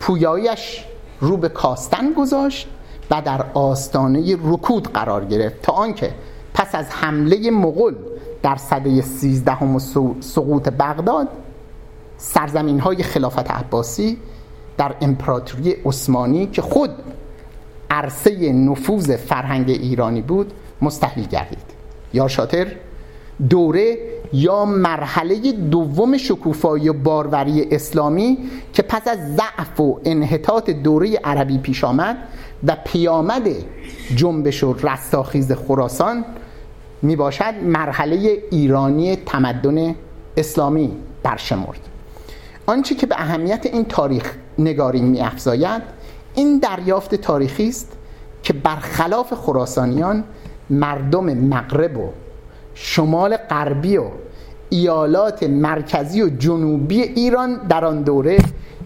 پویایش رو به کاستن گذاشت و در آستانه رکود قرار گرفت تا آنکه پس از حمله مغول در صده سیزدهم و سقوط بغداد سرزمین های خلافت عباسی در امپراتوری عثمانی که خود عرصه نفوذ فرهنگ ایرانی بود مستحیل گردید. یا شاتر دوره یا مرحله دوم شکوفایی و باروری اسلامی که پس از ضعف و انحطاط دوره عربی پیش آمد و پیامد جنبش و رستاخیز خراسان می باشد مرحله ایرانی تمدن اسلامی برشمرد. آنچه که به اهمیت این تاریخ نگاری می افزاید این دریافت تاریخی است که برخلاف خراسانیان مردم مغرب و شمال غربی و ایالات مرکزی و جنوبی ایران در آن دوره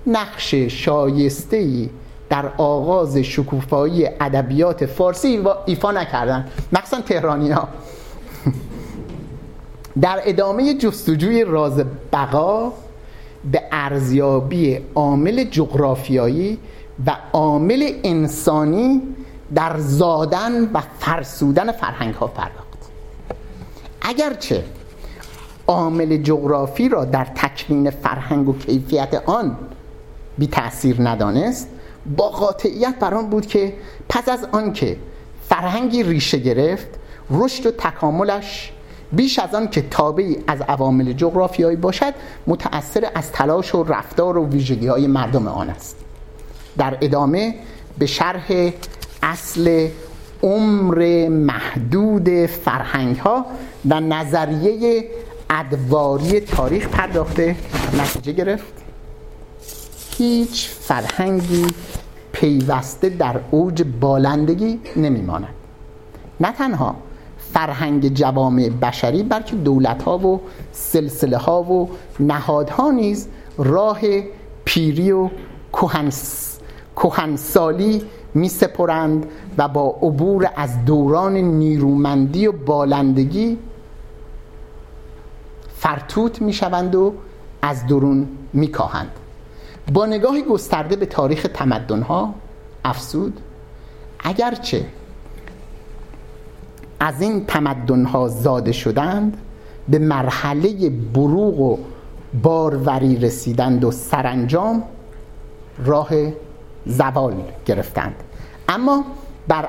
نقش شایسته در آغاز شکوفایی ادبیات فارسی ایفا نکردند. مخصوصا تهرانی ها در ادامه جستجوی راز بقا به ارزیابی عامل جغرافیایی و عامل انسانی در زادن و فرسودن فرهنگ ها پرداخت. اگرچه عامل جغرافی را در تکوین فرهنگ و کیفیت آن بی تأثیر ندانست با قاطعیت بر بود که پس از آنکه فرهنگی ریشه گرفت رشد و تکاملش بیش از آن که تابعی از عوامل جغرافیایی باشد متأثر از تلاش و رفتار و ویژگی های مردم آن است. در ادامه به شرح اصل عمر محدود فرهنگ ها و نظریه ادواری تاریخ پرداخته. نتیجه گرفت. هیچ فرهنگی پیوسته در اوج بالندگی نمیماند. نه تنها فرهنگ جوامع بشری بلکه دولت ها و سلسله ها و نهادها نیز راه پیری و کهنسالی می سپرند و با عبور از دوران نیرومندی و بالندگی فرتوت می شوند و از درون می کاهند با نگاهی گسترده به تاریخ تمدن افسود اگرچه از این تمدن ها زاده شدند به مرحله بروغ و باروری رسیدند و سرانجام راه زوال گرفتند. اما بر,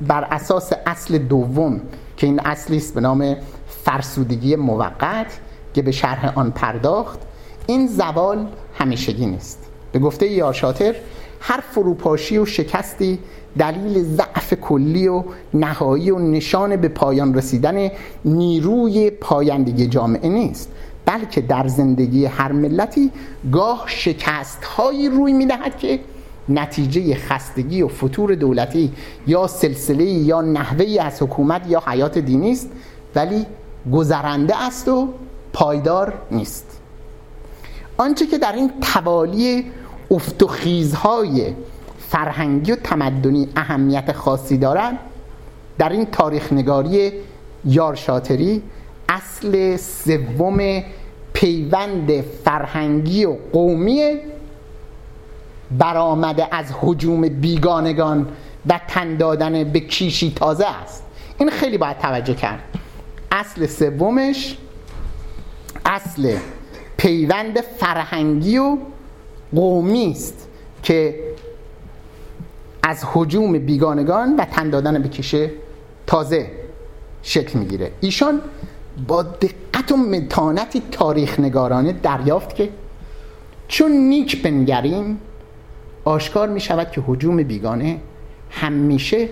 بر اساس اصل دوم که این اصلی است به نام فرسودگی موقت که به شرح آن پرداخت این زوال همیشگی نیست. به گفته یاشاتر هر فروپاشی و شکستی دلیل ضعف کلی و نهایی و نشان به پایان رسیدن نیروی پایندگی جامعه نیست بلکه در زندگی هر ملتی گاه شکست هایی روی می‌دهد که نتیجه خستگی و فتور دولتی یا سلسله یا نحوه از حکومت یا حیات دینی است ولی گذرنده است و پایدار نیست. آنچه که در این توالی افت و خیزهای فرهنگی و تمدنی اهمیت خاصی دارند در این تاریخ نگاری یارشاتری اصل سوم پیوند فرهنگی و قومی برآمده از حجوم بیگانگان و تن دادن به کیشی تازه است. این خیلی باید توجه کرد. اصل سومش اصل پیوند فرهنگی و قومی است که از حجوم بیگانگان و تن دادن به کیشه تازه شکل می‌گیره. ایشان با دقت و متانتی تاریخ نگارانه دریافت که چون نیک بنگریم آشکار می شود که حجوم بیگانه همیشه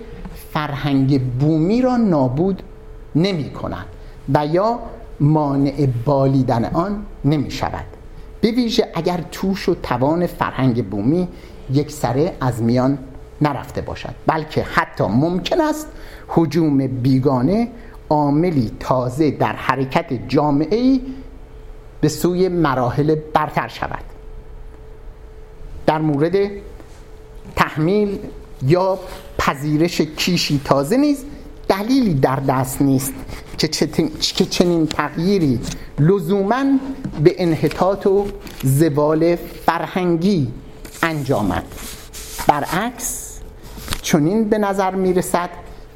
فرهنگ بومی را نابود نمی کند و یا مانع بالیدن آن نمی شود به ویژه اگر توش و توان فرهنگ بومی یک سره از میان نرفته باشد بلکه حتی ممکن است حجوم بیگانه عاملی تازه در حرکت جامعه به سوی مراحل برتر شود. در مورد تحمیل یا پذیرش کیشی تازه نیز دلیلی در دست نیست که چنین تغییری لزوما به انحطاط و زوال فرهنگی انجامد. برعکس چنین به نظر می رسد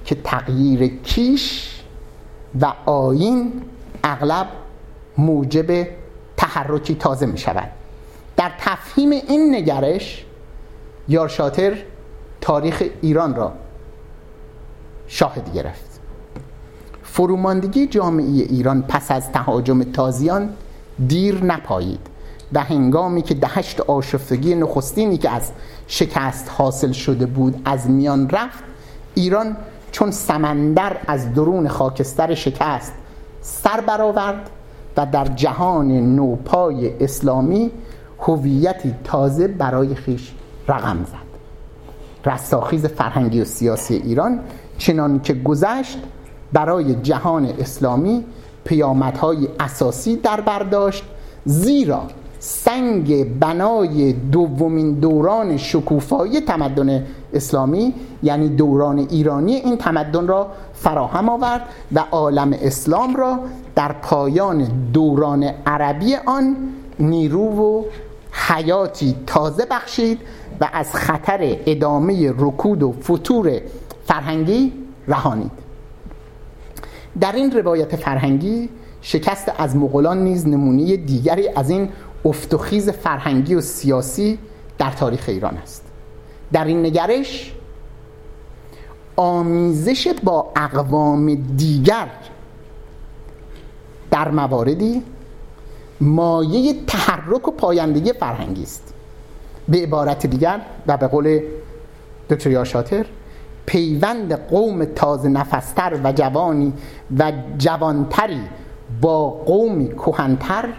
که تغییر کیش و آین اغلب موجب تحرکی تازه می شود در تفهیم این نگرش یارشاتر تاریخ ایران را شاهد گرفت. فروماندگی جامعه ایران پس از تهاجم تازیان دیر نپایید و هنگامی که دهشت آشفتگی نخستینی که از شکست حاصل شده بود از میان رفت ایران چون سمندر از درون خاکستر شکست سر برآورد و در جهان نوپای اسلامی هویتی تازه برای خیش رقم زد. رستاخیز فرهنگی و سیاسی ایران چنان که گذشت برای جهان اسلامی پیامدهای اساسی در برداشت زیرا سنگ بنای دومین دوران شکوفایی تمدن اسلامی یعنی دوران ایرانی این تمدن را فراهم آورد و عالم اسلام را در پایان دوران عربی آن نیرو و حیاتی تازه بخشید و از خطر ادامه رکود و فتور فرهنگی رهانید. در این روایت فرهنگی شکست از مغولان نیز نمونه دیگری از این افتخیز فرهنگی و سیاسی در تاریخ ایران است. در این نگرش آمیزش با اقوام دیگر در مواردی مایه تحرک و پایندگی فرهنگی است. به عبارت دیگر و به قول دکتر شاتر پیوند قوم تازه نفستر و جوانی و جوانتری با قومی کهنتر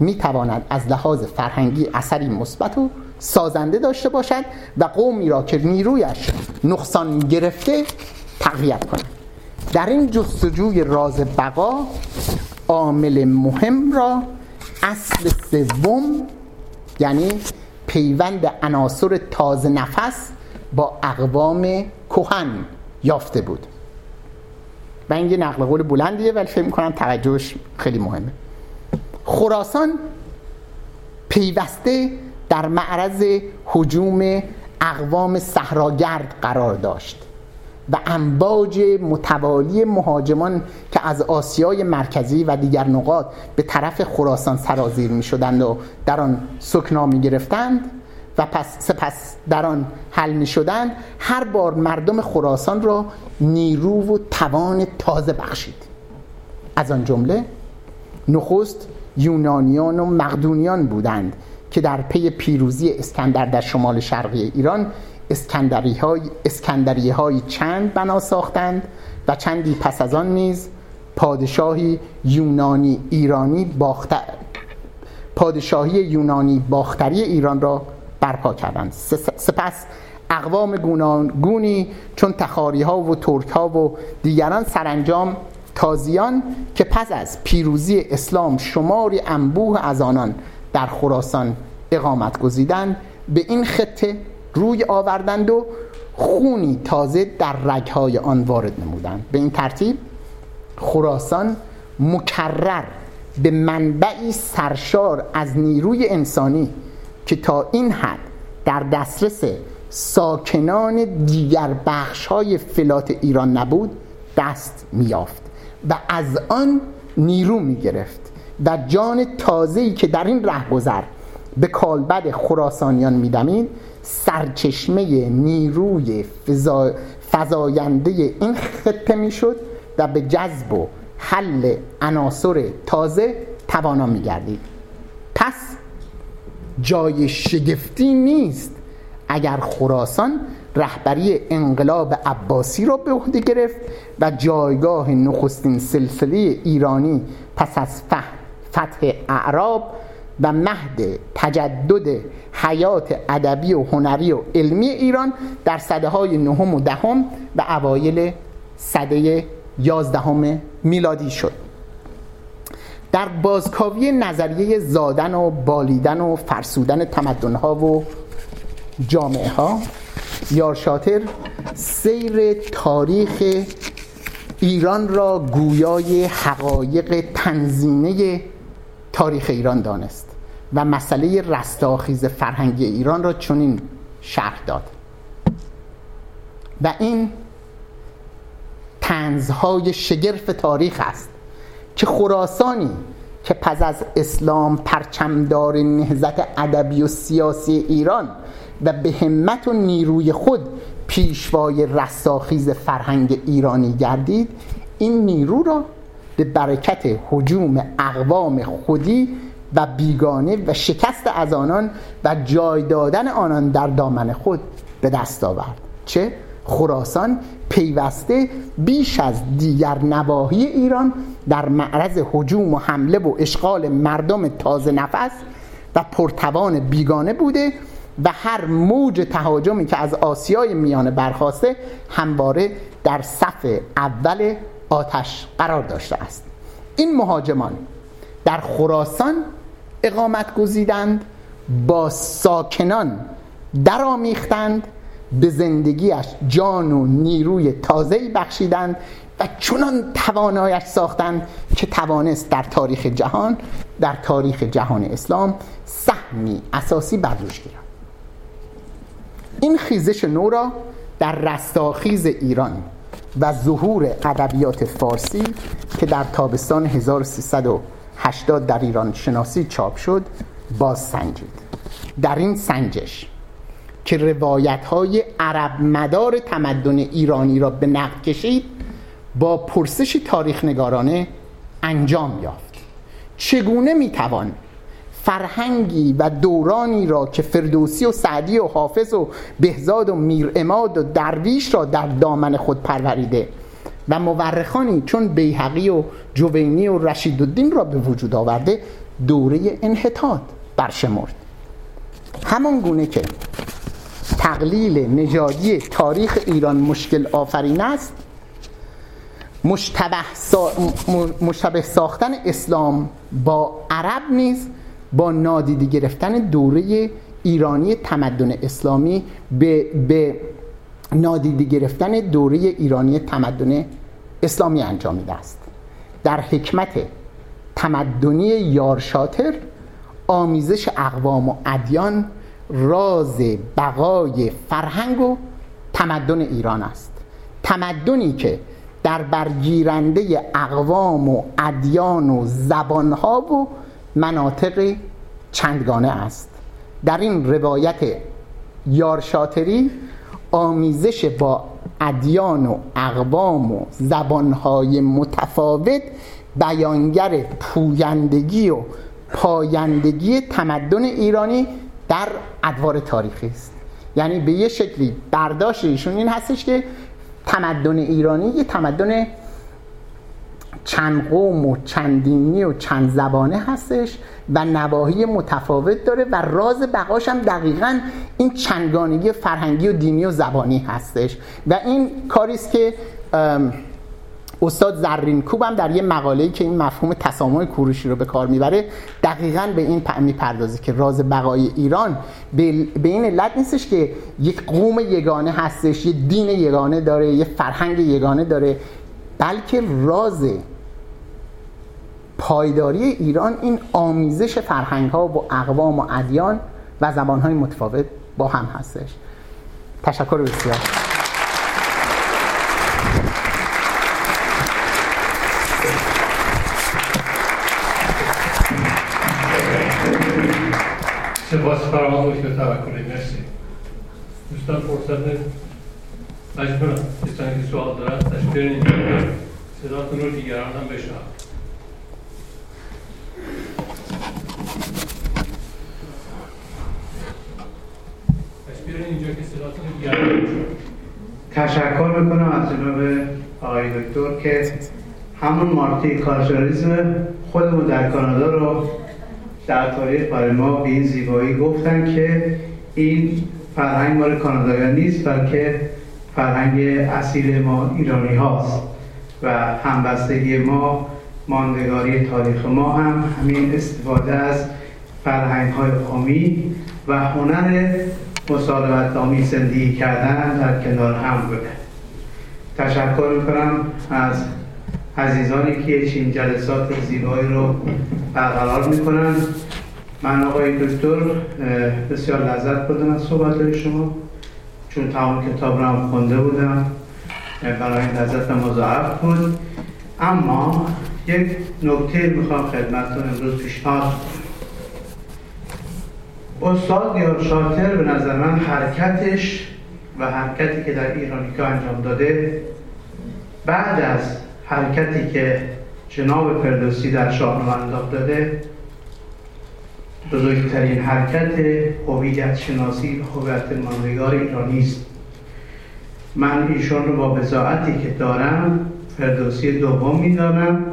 می تواند از لحاظ فرهنگی اثری مثبت و سازنده داشته باشد و قومی را که نیرویش نقصان گرفته تقویت کند. در این جستجوی راز بقا عامل مهم را اصل سوم یعنی پیوند عناصر تازه نفس با اقوام کهن یافته بود. و این یه نقل قول بلندیه ولی فکر می‌کنم توجهش خیلی مهمه. خراسان پیوسته در معرض حجوم اقوام صحراگرد قرار داشت و امواج متوالی مهاجمان که از آسیای مرکزی و دیگر نقاط به طرف خراسان سرازیر می شدند و در آن سکنا می گرفتند و پس سپس در آن حل می شدند هر بار مردم خراسان را نیرو و توان تازه بخشید. از آن جمله نخست یونانیان و مقدونیان بودند که در پی پیروزی اسکندر در شمال شرقی ایران اسکندری های, اسکندریه های چند بنا ساختند و چندی پس از آن نیز پادشاهی یونانی ایرانی باختر پادشاهی یونانی باختری ایران را برپا کردند سپس اقوام گونی چون تخاری ها و ترک ها و دیگران سرانجام تازیان که پس از پیروزی اسلام شماری انبوه از آنان در خراسان اقامت گزیدند به این خطه روی آوردند و خونی تازه در رگهای آن وارد نمودند. به این ترتیب خراسان مکرر به منبعی سرشار از نیروی انسانی که تا این حد در دسترس ساکنان دیگر بخش های فلات ایران نبود دست میافت و از آن نیرو می گرفت و جان تازه‌ای که در این رهگذر به کالبد خراسانیان میدمید سرچشمه نیروی فضا... فضاینده این خطه می‌شد و به جذب و حل عناصر تازه توانا میگردید. پس جای شگفتی نیست. اگر خراسان رهبری انقلاب عباسی را به عهده گرفت و جایگاه نخستین سلسله ایرانی پس از فتح اعراب و مهد تجدد حیات ادبی و هنری و علمی ایران در صده های نهم و دهم و اوایل صده یازدهم میلادی شد. در بازکاوی نظریه زادن و بالیدن و فرسودن تمدنها و جامعه ها یارشاتر سیر تاریخ ایران را گویای حقایق تنظینه تاریخ ایران دانست و مسئله رستاخیز فرهنگی ایران را چنین شرح داد. و این تنزهای شگرف تاریخ است. که خراسانی که پس از اسلام پرچمدار نهزت ادبی و سیاسی ایران و به همت و نیروی خود پیشوای رستاخیز فرهنگ ایرانی گردید این نیرو را به برکت حجوم اقوام خودی و بیگانه و شکست از آنان و جای دادن آنان در دامن خود به دست آورد. چه خراسان پیوسته بیش از دیگر نواحی ایران در معرض حجوم و حمله و اشغال مردم تازه نفس و پرتوان بیگانه بوده و هر موج تهاجمی که از آسیای میانه برخواسته همواره در صف اول آتش قرار داشته است. این مهاجمان در خراسان اقامت گزیدند با ساکنان درآمیختند به زندگیش جان و نیروی تازه‌ای بخشیدند و چنان توانایش ساختند که توانست در تاریخ جهان در تاریخ جهان اسلام سهمی اساسی بر گیرد. این خیزش نو را در رستاخیز ایران و ظهور ادبیات فارسی که در تابستان 1380 در ایران شناسی چاپ شد باز سنجید در این سنجش که روایت های عرب مدار تمدن ایرانی را به نقد کشید با پرسش تاریخ نگارانه انجام یافت. چگونه می‌توان فرهنگی و دورانی را که فردوسی و سعدی و حافظ و بهزاد و میر اماد و درویش را در دامن خود پروریده و مورخانی چون بیهقی و جوینی و رشید الدین را به وجود آورده دوره انحطاط برشمرد. همان گونه که تقلیل نژادی تاریخ ایران مشکل آفرین است. مشتبه, ساختن اسلام با عرب نیز با نادیده گرفتن دوره ایرانی تمدن اسلامی به, به نادیده گرفتن دوره ایرانی تمدن اسلامی انجامیده است. در حکمت تمدنی یارشاتر آمیزش اقوام و ادیان راز بقای فرهنگ و تمدن ایران است. تمدنی که در برگیرنده اقوام و ادیان و زبانها و مناطق چندگانه است. در این روایت یارشاتری آمیزش با ادیان و اقوام و زبانهای متفاوت بیانگر پویندگی و پایندگی تمدن ایرانی در ادوار تاریخی است. یعنی به یه شکلی برداشت ایشون این هستش که تمدن ایرانی یه تمدن چند قوم و چند دینی و چند زبانه هستش و نواحی متفاوت داره و راز بقاش هم دقیقا این چندگانگی فرهنگی و دینی و زبانی هستش. و این کاری است که استاد زرین کوب هم در یه مقاله‌ای که این مفهوم تسامح کوروشی رو به کار می‌بره دقیقا به این می‌پردازه که راز بقای ایران به این علت نیستش که یک قوم یگانه هستش یه دین یگانه داره یه فرهنگ یگانه داره بلکه راز پایداری ایران این آمیزش فرهنگ ها و اقوام و ادیان و زبان های متفاوت با هم هستش. تشکر بسیار. سپاس فراوان دکتر توکلی مرسی دوستان فرصت مجبورم دوستانی که سوال دارن تشکر صداتون رو دیگران هم اینجا صداتون تشکر می‌کنم از جناب آقای دکتر که همون مارتی کارشاریزم خودمون در کانادا رو در تاریخ برای ما به این زیبایی گفتن که این فرهنگ مال کانادایان نیست بلکه فرهنگ اصیل ما ایرانی هاست و همبستگی ما ماندگاری تاریخ ما هم همین استفاده از فرهنگ های قومی و هنر مصالحت آمی زندگی کردن در کنار هم بوده. تشکر می‌کنم از عزیزانی که چین جلسات زیبایی رو برقرار می‌کنن. من آقای دکتر بسیار لذت بردم از صحبت شما. چون تمام کتاب رو هم خونده بودم. برای این لذت مضاعف بود. اما یک نکته می‌خوام خدمتتون امروز پیشنهاد استاد یا شاتر به نظر من حرکتش و حرکتی که در ایرانیکا انجام داده بعد از حرکتی که جناب فردوسی در شاهنامه انداخت داده بزرگترین حرکت هویت شناسی و هویت ماندگار ایرانی است. من ایشون رو با بزاعتی که دارم فردوسی دوم می‌دانم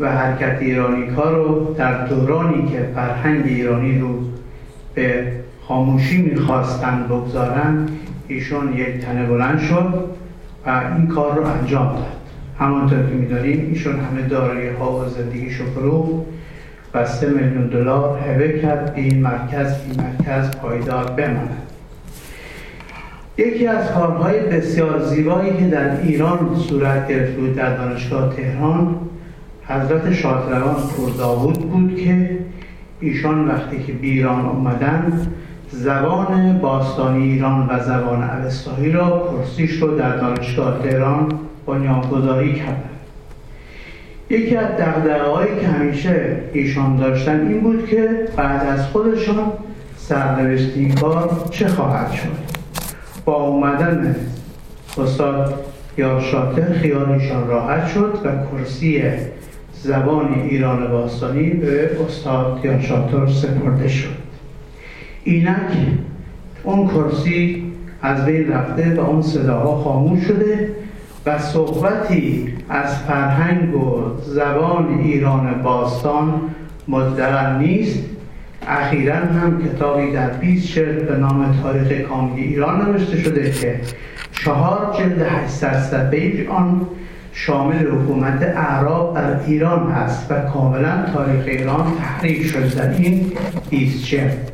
و حرکت ایرانی ها رو در دورانی که فرهنگ ایرانی رو به خاموشی می‌خواستن بگذارن ایشون یک تنه بلند شد و این کار رو انجام داد. همانطور که می‌دانیم ایشون همه دارایی ها و زندگیش رو و سه میلیون دلار هبه کرد این مرکز این مرکز پایدار بماند. یکی از کارهای بسیار زیبایی که در ایران صورت گرفت بود در دانشگاه تهران حضرت شادروان پرداوود بود که ایشان وقتی که به ایران اومدن زبان باستانی ایران و زبان اوستایی را کرسیش رو در دانشگاه تهران بنیانگذاری کردن. یکی از دقدقه که همیشه ایشان داشتن این بود که بعد از خودشان سرنوشت این کار چه خواهد شد؟ با اومدن استاد یا شاطر خیالشان راحت شد و کرسی زبان ایران باستانی به استاد یا شاطر سپرده شد. اینک اون کرسی از بین رفته و اون صداها خاموش شده و صحبتی از فرهنگ و زبان ایران باستان مدرن نیست. اخیرا هم کتابی در 20 شرط به نام تاریخ کاملی ایران نوشته شده که چهار جلد 800 صفحه آن شامل حکومت اعراب در ایران هست و کاملا تاریخ ایران تحریک شده در این 20 جلد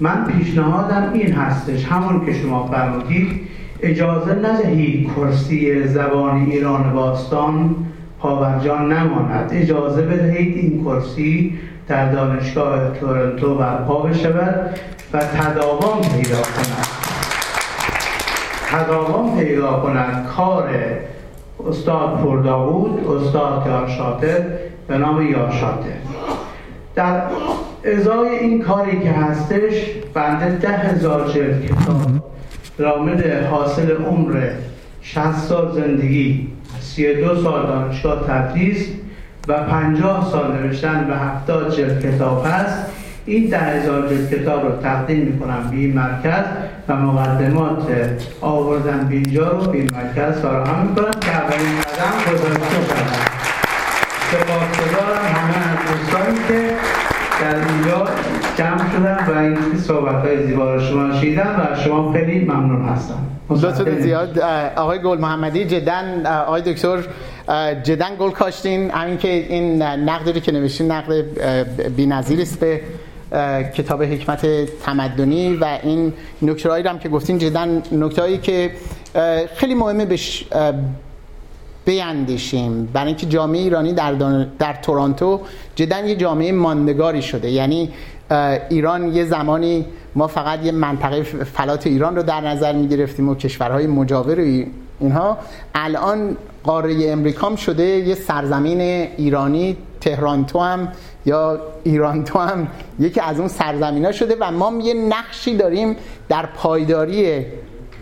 من پیشنهادم این هستش همون که شما فرمودید اجازه ندهید کرسی زبان ایران باستان پاورجان نماند. اجازه بدهید این کرسی در دانشگاه تورنتو برپا بشود و تداوم پیدا کند. تداوم پیدا کند. کار استاد پرداوود استاد یارشاته به نام یارشاته در ازای این کاری که هستش بنده ده هزار جلد کتاب رامد حاصل عمر 60 سال زندگی 32 سال دانشگاه تدریس و 50 سال نوشتن و 70 جلد کتاب هست. این ده هزار جلد کتاب رو تقدیم می‌کنم به این مرکز و مقدمات آوردن به اینجا رو به این مرکز فراهم می‌کنم که اولین قدم گذاشته جمع شدن و این صحبت های زیبا رو شما شیدن و شما خیلی ممنون هستم. لطفت زیاد آقای گل محمدی جدا آقای دکتر جدا گل کاشتین. همین که این نقدی که نوشتین نقد بی‌نظیر است به کتاب حکمت تمدنی و این نکته هم که گفتین جدا نکته که خیلی مهمه بش بیندیشیم برای اینکه جامعه ایرانی در, در تورانتو جدا یه جامعه ماندگاری شده. یعنی ایران یه زمانی ما فقط یه منطقه فلات ایران رو در نظر می گرفتیم و کشورهای مجاور اینها. الان قاره امریکام شده یه سرزمین ایرانی تهرانتو هم یا ایرانتو هم یکی از اون سرزمین ها شده و ما یه نقشی داریم در پایداری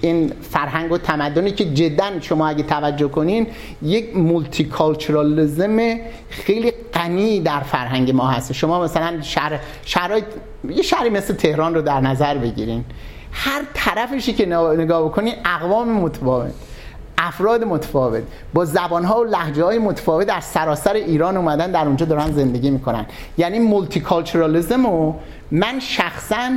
این فرهنگ و تمدنی که جدا شما اگه توجه کنین یک multiculturalism خیلی غنی در فرهنگ ما هست. شما مثلا شهر شهرهای یه شهری مثل تهران رو در نظر بگیرین. هر طرفشی که نگاه بکنی اقوام متفاوت افراد متفاوت با زبانها و لهجه های متفاوت در سراسر ایران اومدن در اونجا دارن زندگی می‌کنن. یعنی multiculturalism و من شخصا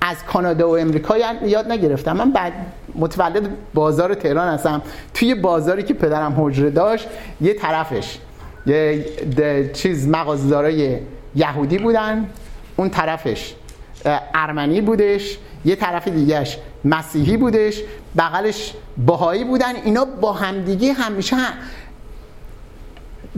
از کانادا و امریکا یاد نگرفتم. من بعد متولد بازار تهران هستم. توی بازاری که پدرم حجره داشت یه طرفش یه چیز مغازدارای یهودی بودن. اون طرفش ارمنی بودش. یه طرف دیگهش مسیحی بودش. بغلش باهایی بودن. اینا با همدیگه همیشه هم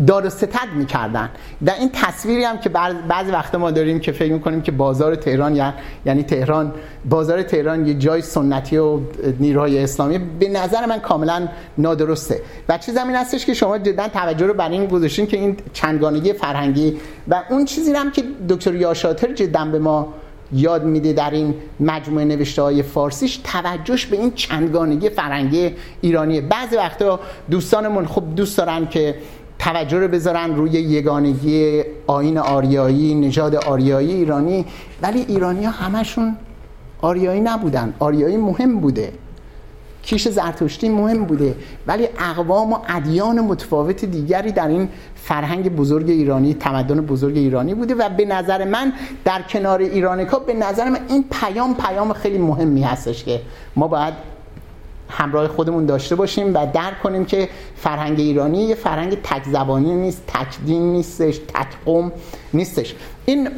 دار و ستد می‌کردن. در این تصویری هم که بعضی وقت ما داریم که فکر می‌کنیم که بازار تهران یعنی تهران بازار تهران یه جای سنتی و نیروهای اسلامی به نظر من کاملا نادرسته. و چیز این هستش که شما جدا توجه رو بر این گذاشتین که این چندگانگی فرهنگی و اون چیزی هم که دکتر یاشاتر جدا به ما یاد میده در این مجموعه نوشته های فارسیش توجهش به این چندگانگی فرنگی ایرانیه. بعضی وقتا دوستانمون خب دوست دارن که توجه رو بذارن روی یگانگی آین آریایی نژاد آریایی ایرانی. ولی ایرانی ها همشون آریایی نبودن. آریایی مهم بوده. کیش زرتشتی مهم بوده. ولی اقوام و ادیان متفاوت دیگری در این فرهنگ بزرگ ایرانی تمدن بزرگ ایرانی بوده و به نظر من در کنار ایرانیکا به نظر من این پیام پیام خیلی مهمی هستش که ما باید همراه خودمون داشته باشیم و درک کنیم که فرهنگ ایرانی یه فرهنگ تک زبانی نیست تک دین نیستش تک قوم نیستش. این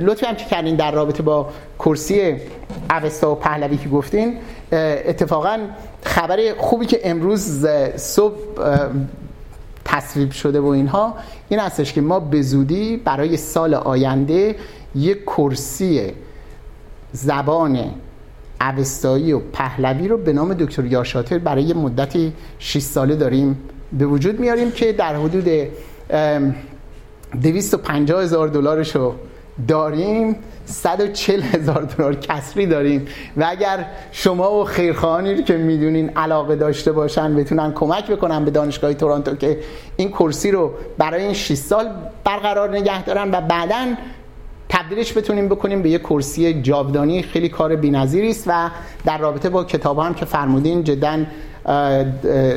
لطفی هم که کردین در رابطه با کرسی اوستا و پهلوی که گفتین اتفاقا خبر خوبی که امروز صبح تصویب شده و اینها این هستش که ما به زودی برای سال آینده یک کرسی زبان اوستایی و پهلوی رو به نام دکتر یاشاتر برای مدتی 6 ساله داریم به وجود میاریم که در حدود 250 هزار دلارش رو داریم 140 هزار دلار کسری داریم و اگر شما و خیرخواهانی رو که می‌دونین علاقه داشته باشن بتونن کمک بکنن به دانشگاه تورانتو که این کرسی رو برای این 6 سال برقرار نگه دارن و بعدا تبدیلش بتونیم بکنیم به یه کرسی جاودانی خیلی کار بی‌نظیری است و در رابطه با کتاب هم که فرمودین جدا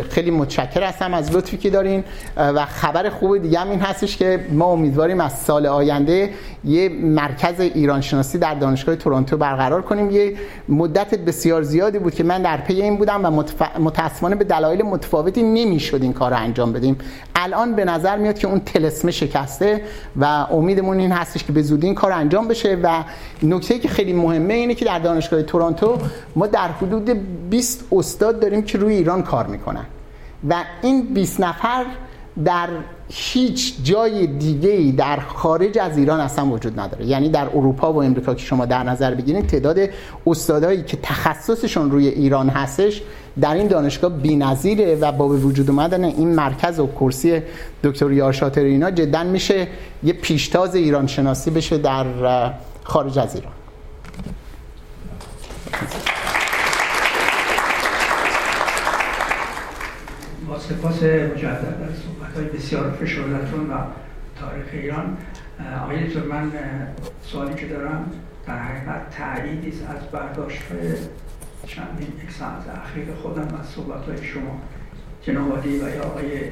خیلی متشکر هستم از لطفی که دارین. و خبر خوب دیگه هم این هستش که ما امیدواریم از سال آینده یه مرکز ایران شناسی در دانشگاه تورنتو برقرار کنیم. یه مدت بسیار زیادی بود که من در پی این بودم و متاسفانه به دلایل متفاوتی نمی‌شد این کار رو انجام بدیم. الان به نظر میاد که اون تلسمه شکسته و امیدمون این هستش که به زودی این کار انجام بشه. و نکته که خیلی مهمه اینه که در دانشگاه تورنتو ما در حدود 20 استاد داریم که روی ایران کار می‌کنن. و این 20 نفر در هیچ جای دیگه ای در خارج از ایران اصلا وجود نداره. یعنی در اروپا و امریکا که شما در نظر بگیرید تعداد استادایی که تخصصشون روی ایران هستش در این دانشگاه بی‌نظیره و با به وجود اومدن این مرکز و کرسی دکتر یارشاتر اینا جدا میشه یه پیشتاز ایران شناسی بشه در خارج از ایران. سپاس مجدد در صحبت های بسیار فشردتون و تاریخ ایران. آقای دکتر من سوالی که دارم در حقیقت تعییدی از برداشت چندین یک ساعت اخیر خودم از صحبت های شما. جناب و یا آقای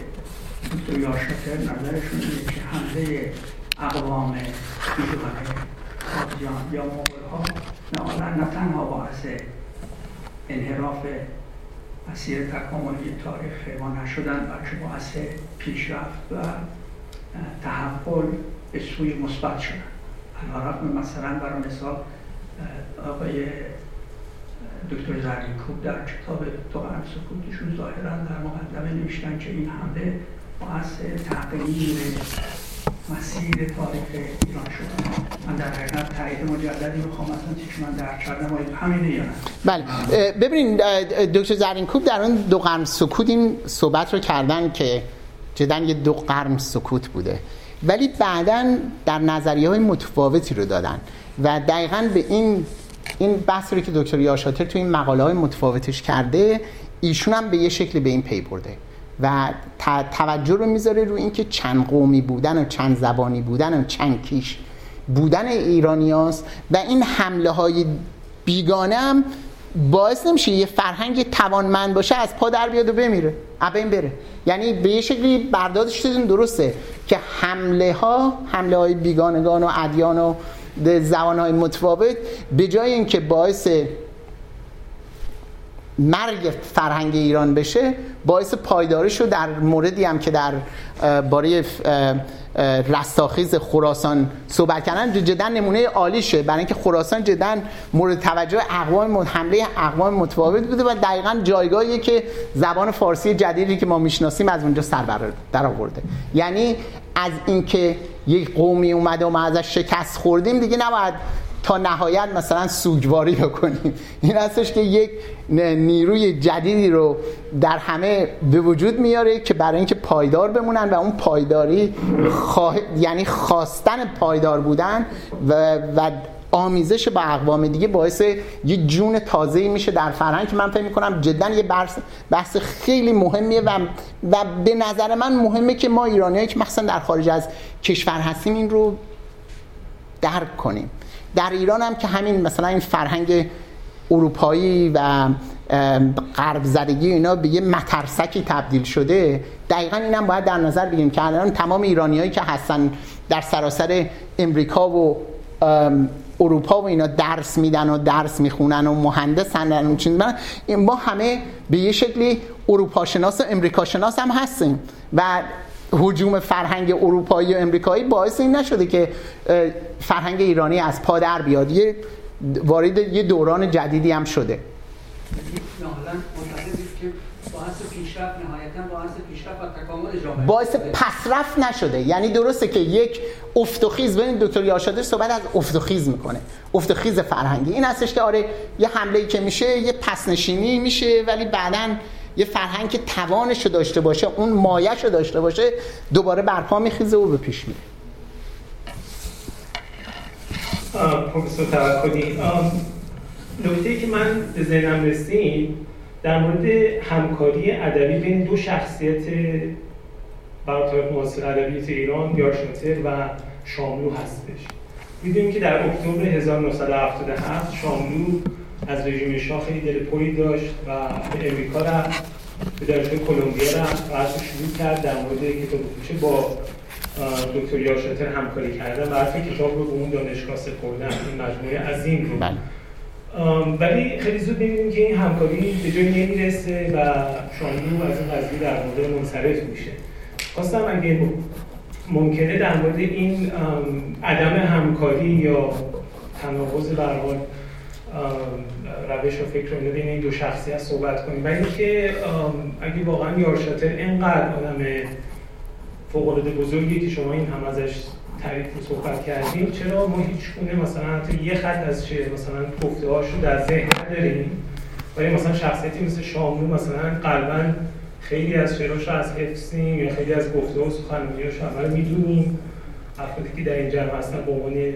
دکتر یاشتر نظرشون اینه که حمله اقوام ایران قاضیان یا مغول ها نه تنها باعث انحراف مسیر تکاملی تاریخ ما نشدن بلکه باعث پیشرفت و تحول به سوی مثبت شدن. علیرغم مثلا برای مثال آقای دکتر زرین کوب در کتاب تو قرن سکوتشون ظاهرا در مقدمه نوشتن که این حمله باعث تغییر مسیر تاریخ ایران شده من در حقیقت تایید مجددی می‌خوام اصلا که من در کردم همینه یا بله. ببینید دکتر زرینکوب در اون دو قرن سکوت این صحبت رو کردن که جدا یه دو قرن سکوت بوده. ولی بعدا در نظریه های متفاوتی رو دادن و دقیقا به این این بحث رو که دکتر یاشاتر تو این مقاله های متفاوتش کرده ایشون هم به یه شکل به این پی برده. و توجه رو می‌ذاره رو اینکه چند قومی بودن و چند زبانی بودن و چند کیش بودن ایرانیاست و این حمله های بیگانه هم باعث نمیشه یه فرهنگ توانمند باشه از پا در بیاد و بمیره این بره. یعنی به یه شکلی برداشت درسته که حمله ها حمله های بیگانگان و ادیان و زبان های متفاوت به جای اینکه باعث مرگ فرهنگ ایران بشه باعث پایداریش رو در موردی هم که در باره رستاخیز خراسان صحبت کردن جدا نمونه عالیشه برای اینکه خراسان جدا مورد توجه اقوام حمله اقوام متفاوت بوده و دقیقا جایگاهی که زبان فارسی جدیدی که ما می‌شناسیم از اونجا سر در آورده. یعنی از اینکه یک قومی اومده و ما ازش شکست خوردیم دیگه نباید تا نهایت مثلا سوگواری بکنیم این هستش که یک نیروی جدیدی رو در همه به وجود میاره که برای اینکه پایدار بمونن و اون پایداری خواه... یعنی خواستن پایدار بودن و, و آمیزش با اقوام دیگه باعث یه جون تازه‌ای میشه در فرهنگ که من فکر می‌کنم جدا یه بحث, بحث خیلی مهمیه و, و به نظر من مهمه که ما ایرانیایی که مثلا در خارج از کشور هستیم این رو درک کنیم. در ایران هم که همین مثلا این فرهنگ اروپایی و غرب زدگی اینا به یه مترسکی تبدیل شده دقیقا اینم باید در نظر بگیریم که الان تمام ایرانیایی که هستن در سراسر امریکا و اروپا و اینا درس میدن و درس می‌خونن و مهندسن و چیز ما همه به یه شکلی اروپا شناس و امریکا شناس هم هستیم و حجوم فرهنگ اروپایی و امریکایی باعث این نشده که فرهنگ ایرانی از پا در بیاد. یه وارد یه دوران جدیدی هم شده. باعث پسرفت نشده. یعنی درسته که یک افتخیز ببین دکتر یاشاده صحبت از افتخیز می‌کنه. افتخیز فرهنگی. این هستش که آره یه حمله که میشه یه پسنشینی میشه ولی بعدا یه فرهنگ که توانش رو داشته باشه اون مایش رو داشته باشه دوباره برپا میخیزه و به پیش میره. پروفسور توکلی نکته که من به ذهنم رسید در مورد همکاری ادبی بین دو شخصیت برای معاصر ادبیات ایران یارشاتر و شاملو هستش. می‌دونیم که در اکتبر 1977 شاملو از رژیم شاه خیلی دل پولی داشت و به امریکا رفت به دانشگاه کلمبیا رفت و شروع کرد در مورد کتاب کوچه با دکتر یاشاتر همکاری کردن و حرف کتاب رو به اون دانشگاه سپردن. این مجموعه عظیم رو بله. ولی خیلی زود می‌بینیم که این همکاری به جایی نمی‌رسه و شاملو از این قضیه در مورد منصرف میشه. خواستم اگه ممکنه در مورد این عدم همکاری یا تناقض به روش و فکر رو بین این دو شخصیت صحبت کنیم. و اینکه اگه واقعا یارشاتر اینقدر آدم فوق بزرگی که شما این هم ازش تعریف رو صحبت کردیم چرا ما هیچ گونه مثلا حتی یه خط از چه مثلا گفته رو در ذهن نداریم؟ ولی مثلا شخصیتی مثل شاملو مثلا قلبا خیلی از شعراش رو از حفظیم یا خیلی از گفته و سخنرانیاش رو می‌دونیم. افرادی که در این جمع هستن به عنوان یک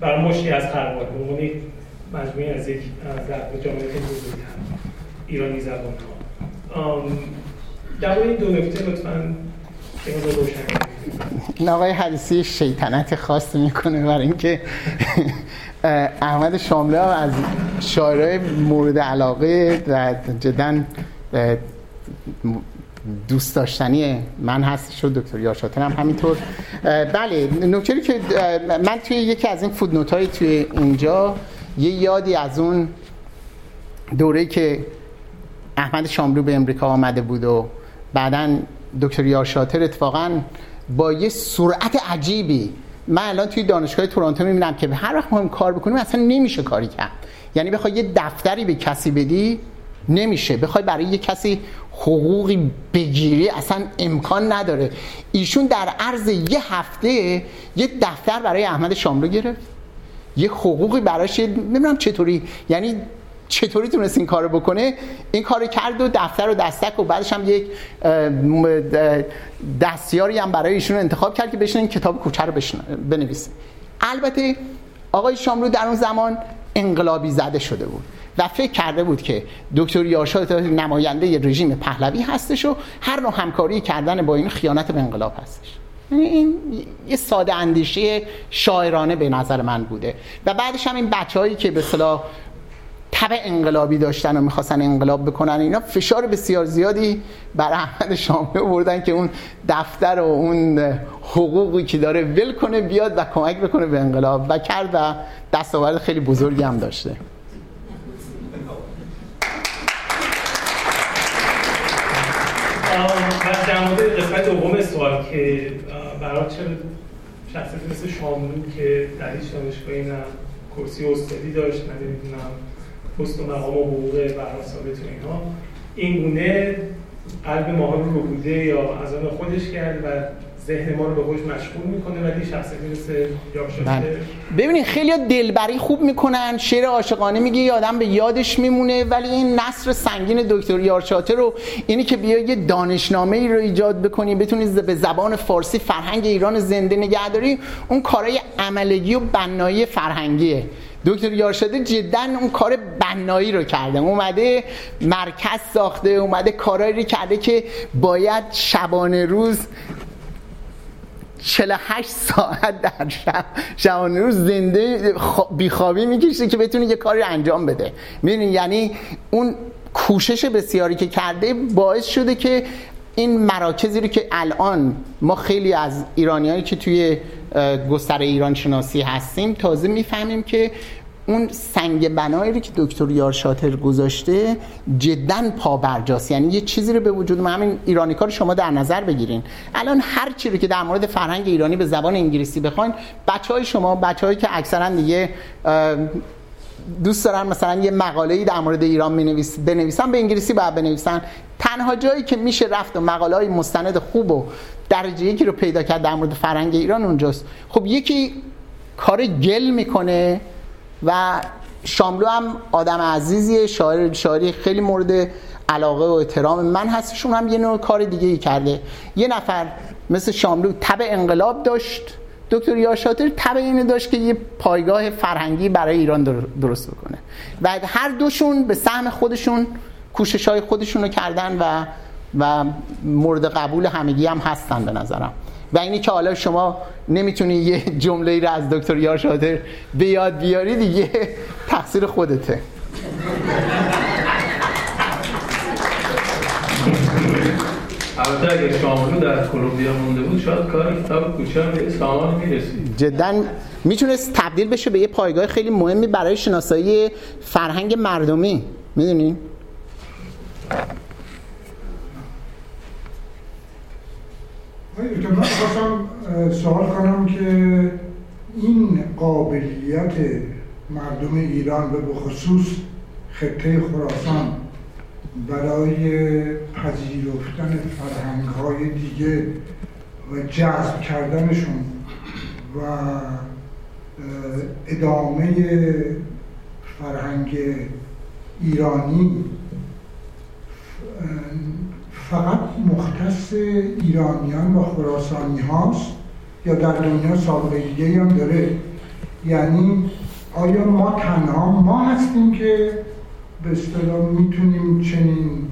بر مشتی از خرمال به مجموعی از یک جامعه بزرگتر ایرانی زبان ها. در این دو نکته لطفا این آقای حدیثی شیطنت خاص می‌کنه برای اینکه احمد شامله از شاعرای مورد علاقه و جدا دوست داشتنی من هست شد دکتر یاشاتر هم همینطور. بله نکته که من توی یکی از این فودنوت های توی اینجا یه یادی از اون دوره که احمد شاملو به امریکا آمده بود و بعدا دکتر یاشاتر اتفاقا با یه سرعت عجیبی من الان توی دانشگاه تورنتو می‌بینم که هر وقت ما کار بکنیم اصلا نمیشه کاری کرد. یعنی بخوای یه دفتری به کسی بدی نمیشه. بخوای برای یه کسی حقوقی بگیری اصلا امکان نداره. ایشون در عرض یه هفته یه دفتر برای احمد شاملو گرفت. یه حقوقی براش نمی‌دونم چطوری یعنی چطوری تونست این کارو بکنه؟ این کارو کرد و دفتر و دستک و بعدش هم یک دستیاری هم برای ایشون انتخاب کرد که بشن این کتاب کوچه رو بنویسه البته آقای شاملو در اون زمان انقلابی زده شده بود. و فکر کرده بود که دکتر یاشا نماینده رژیم پهلوی هستش و هر نوع همکاری کردن با این خیانت به انقلاب هستش. یعنی این یه ساده اندیشه شاعرانه به نظر من بوده. و بعدش هم این بچههایی که به صلاح تب انقلابی داشتن و می‌خواستن انقلاب بکنن اینا فشار بسیار زیادی بر احمد شاملو بردن که اون دفتر و اون حقوقی که داره ول کنه بیاد و کمک بکنه به انقلاب و کرد و دستاورد خیلی بزرگی هم داشته. و در مورد قسمت دوم سوال که برای چرا شخصیت مثل شاملو که در هیچ دانشگاهی نه کرسی استادی داشت نه نمی‌دونم پست و مقام و حقوق برای ثابت و اینها این گونه قلب ماها رو بوده یا از آن خودش کرد و ذهن ما رو به خودش مشغول می‌کنه ولی شخصیتی مثل یاکشاته بله. ببینید خیلی دلبری خوب می‌کنن شعر عاشقانه میگه آدم به یادش میمونه ولی این نصر سنگین دکتر یارچاته رو اینی که بیا یه دانشنامه ای رو ایجاد بکنی بتونی به زبان فارسی فرهنگ ایران زنده نگهداری اون کارهای عملگی و بنایی فرهنگیه. دکتر یارشاده جدا اون کار بنایی رو کرده. اومده مرکز ساخته اومده کارهایی رو کرده که باید شبانه روز 48 ساعت در شب شبانه روز زنده بیخوابی می‌کشه که بتونه یه کاری انجام بده. می‌دونی؟ یعنی اون کوشش بسیاری که کرده باعث شده که این مراکزی رو که الان ما خیلی از ایرانیایی که توی گستره ایران شناسی هستیم تازه می‌فهمیم که اون سنگ بنایی رو که دکتر یار شاتر گذاشته جدا پابرجاست. یعنی یه چیزی رو به وجود ما همین ایرانی کار شما در نظر بگیرین. الان هر چی رو که در مورد فرهنگ ایرانی به زبان انگلیسی بخواین بچه های شما بچه که اکثرا دیگه دوست دارن مثلا یه مقاله ای در مورد ایران بنویسن به انگلیسی باید بنویسن. تنها جایی که میشه رفت و مقاله های مستند خوب و درجه یکی رو پیدا کرد در مورد فرهنگ ایران اونجاست. خب یکی کار گل می‌کنه. و شاملو هم آدم عزیزیه شاعر شاعری خیلی مورد علاقه و احترام من هستشون هم یه نوع کار دیگه ای کرده. یه نفر مثل شاملو تب انقلاب داشت. دکتر یاشاتر تب اینو داشت که یه پایگاه فرهنگی برای ایران درست بکنه. و هر دوشون به سهم خودشون کوشش های خودشون رو کردن و و مورد قبول همگی هم هستن به نظرم. و اینی که حالا شما نمی‌تونی یه جمله ای رو از دکتر یار شادر به یاد بیاری دیگه تقصیر خودته. البته اگه شاملو در کلمبیا مونده بود شاید کار کتاب کوچه به سامان می‌رسید. جدا می‌تونست تبدیل بشه به یه پایگاه خیلی مهمی برای شناسایی فرهنگ مردمی. می‌دونین من خواستم سوال کنم که این قابلیت مردم ایران به بخصوص خطه خراسان برای پذیرفتن فرهنگ های دیگه و جذب کردنشون و ادامه فرهنگ ایرانی فقط مختص ایرانیان و خراسانی هاست یا در دنیا سابقه دیگه هم داره؟ یعنی آیا ما تنها ما هستیم که به اصطلاح می‌تونیم چنین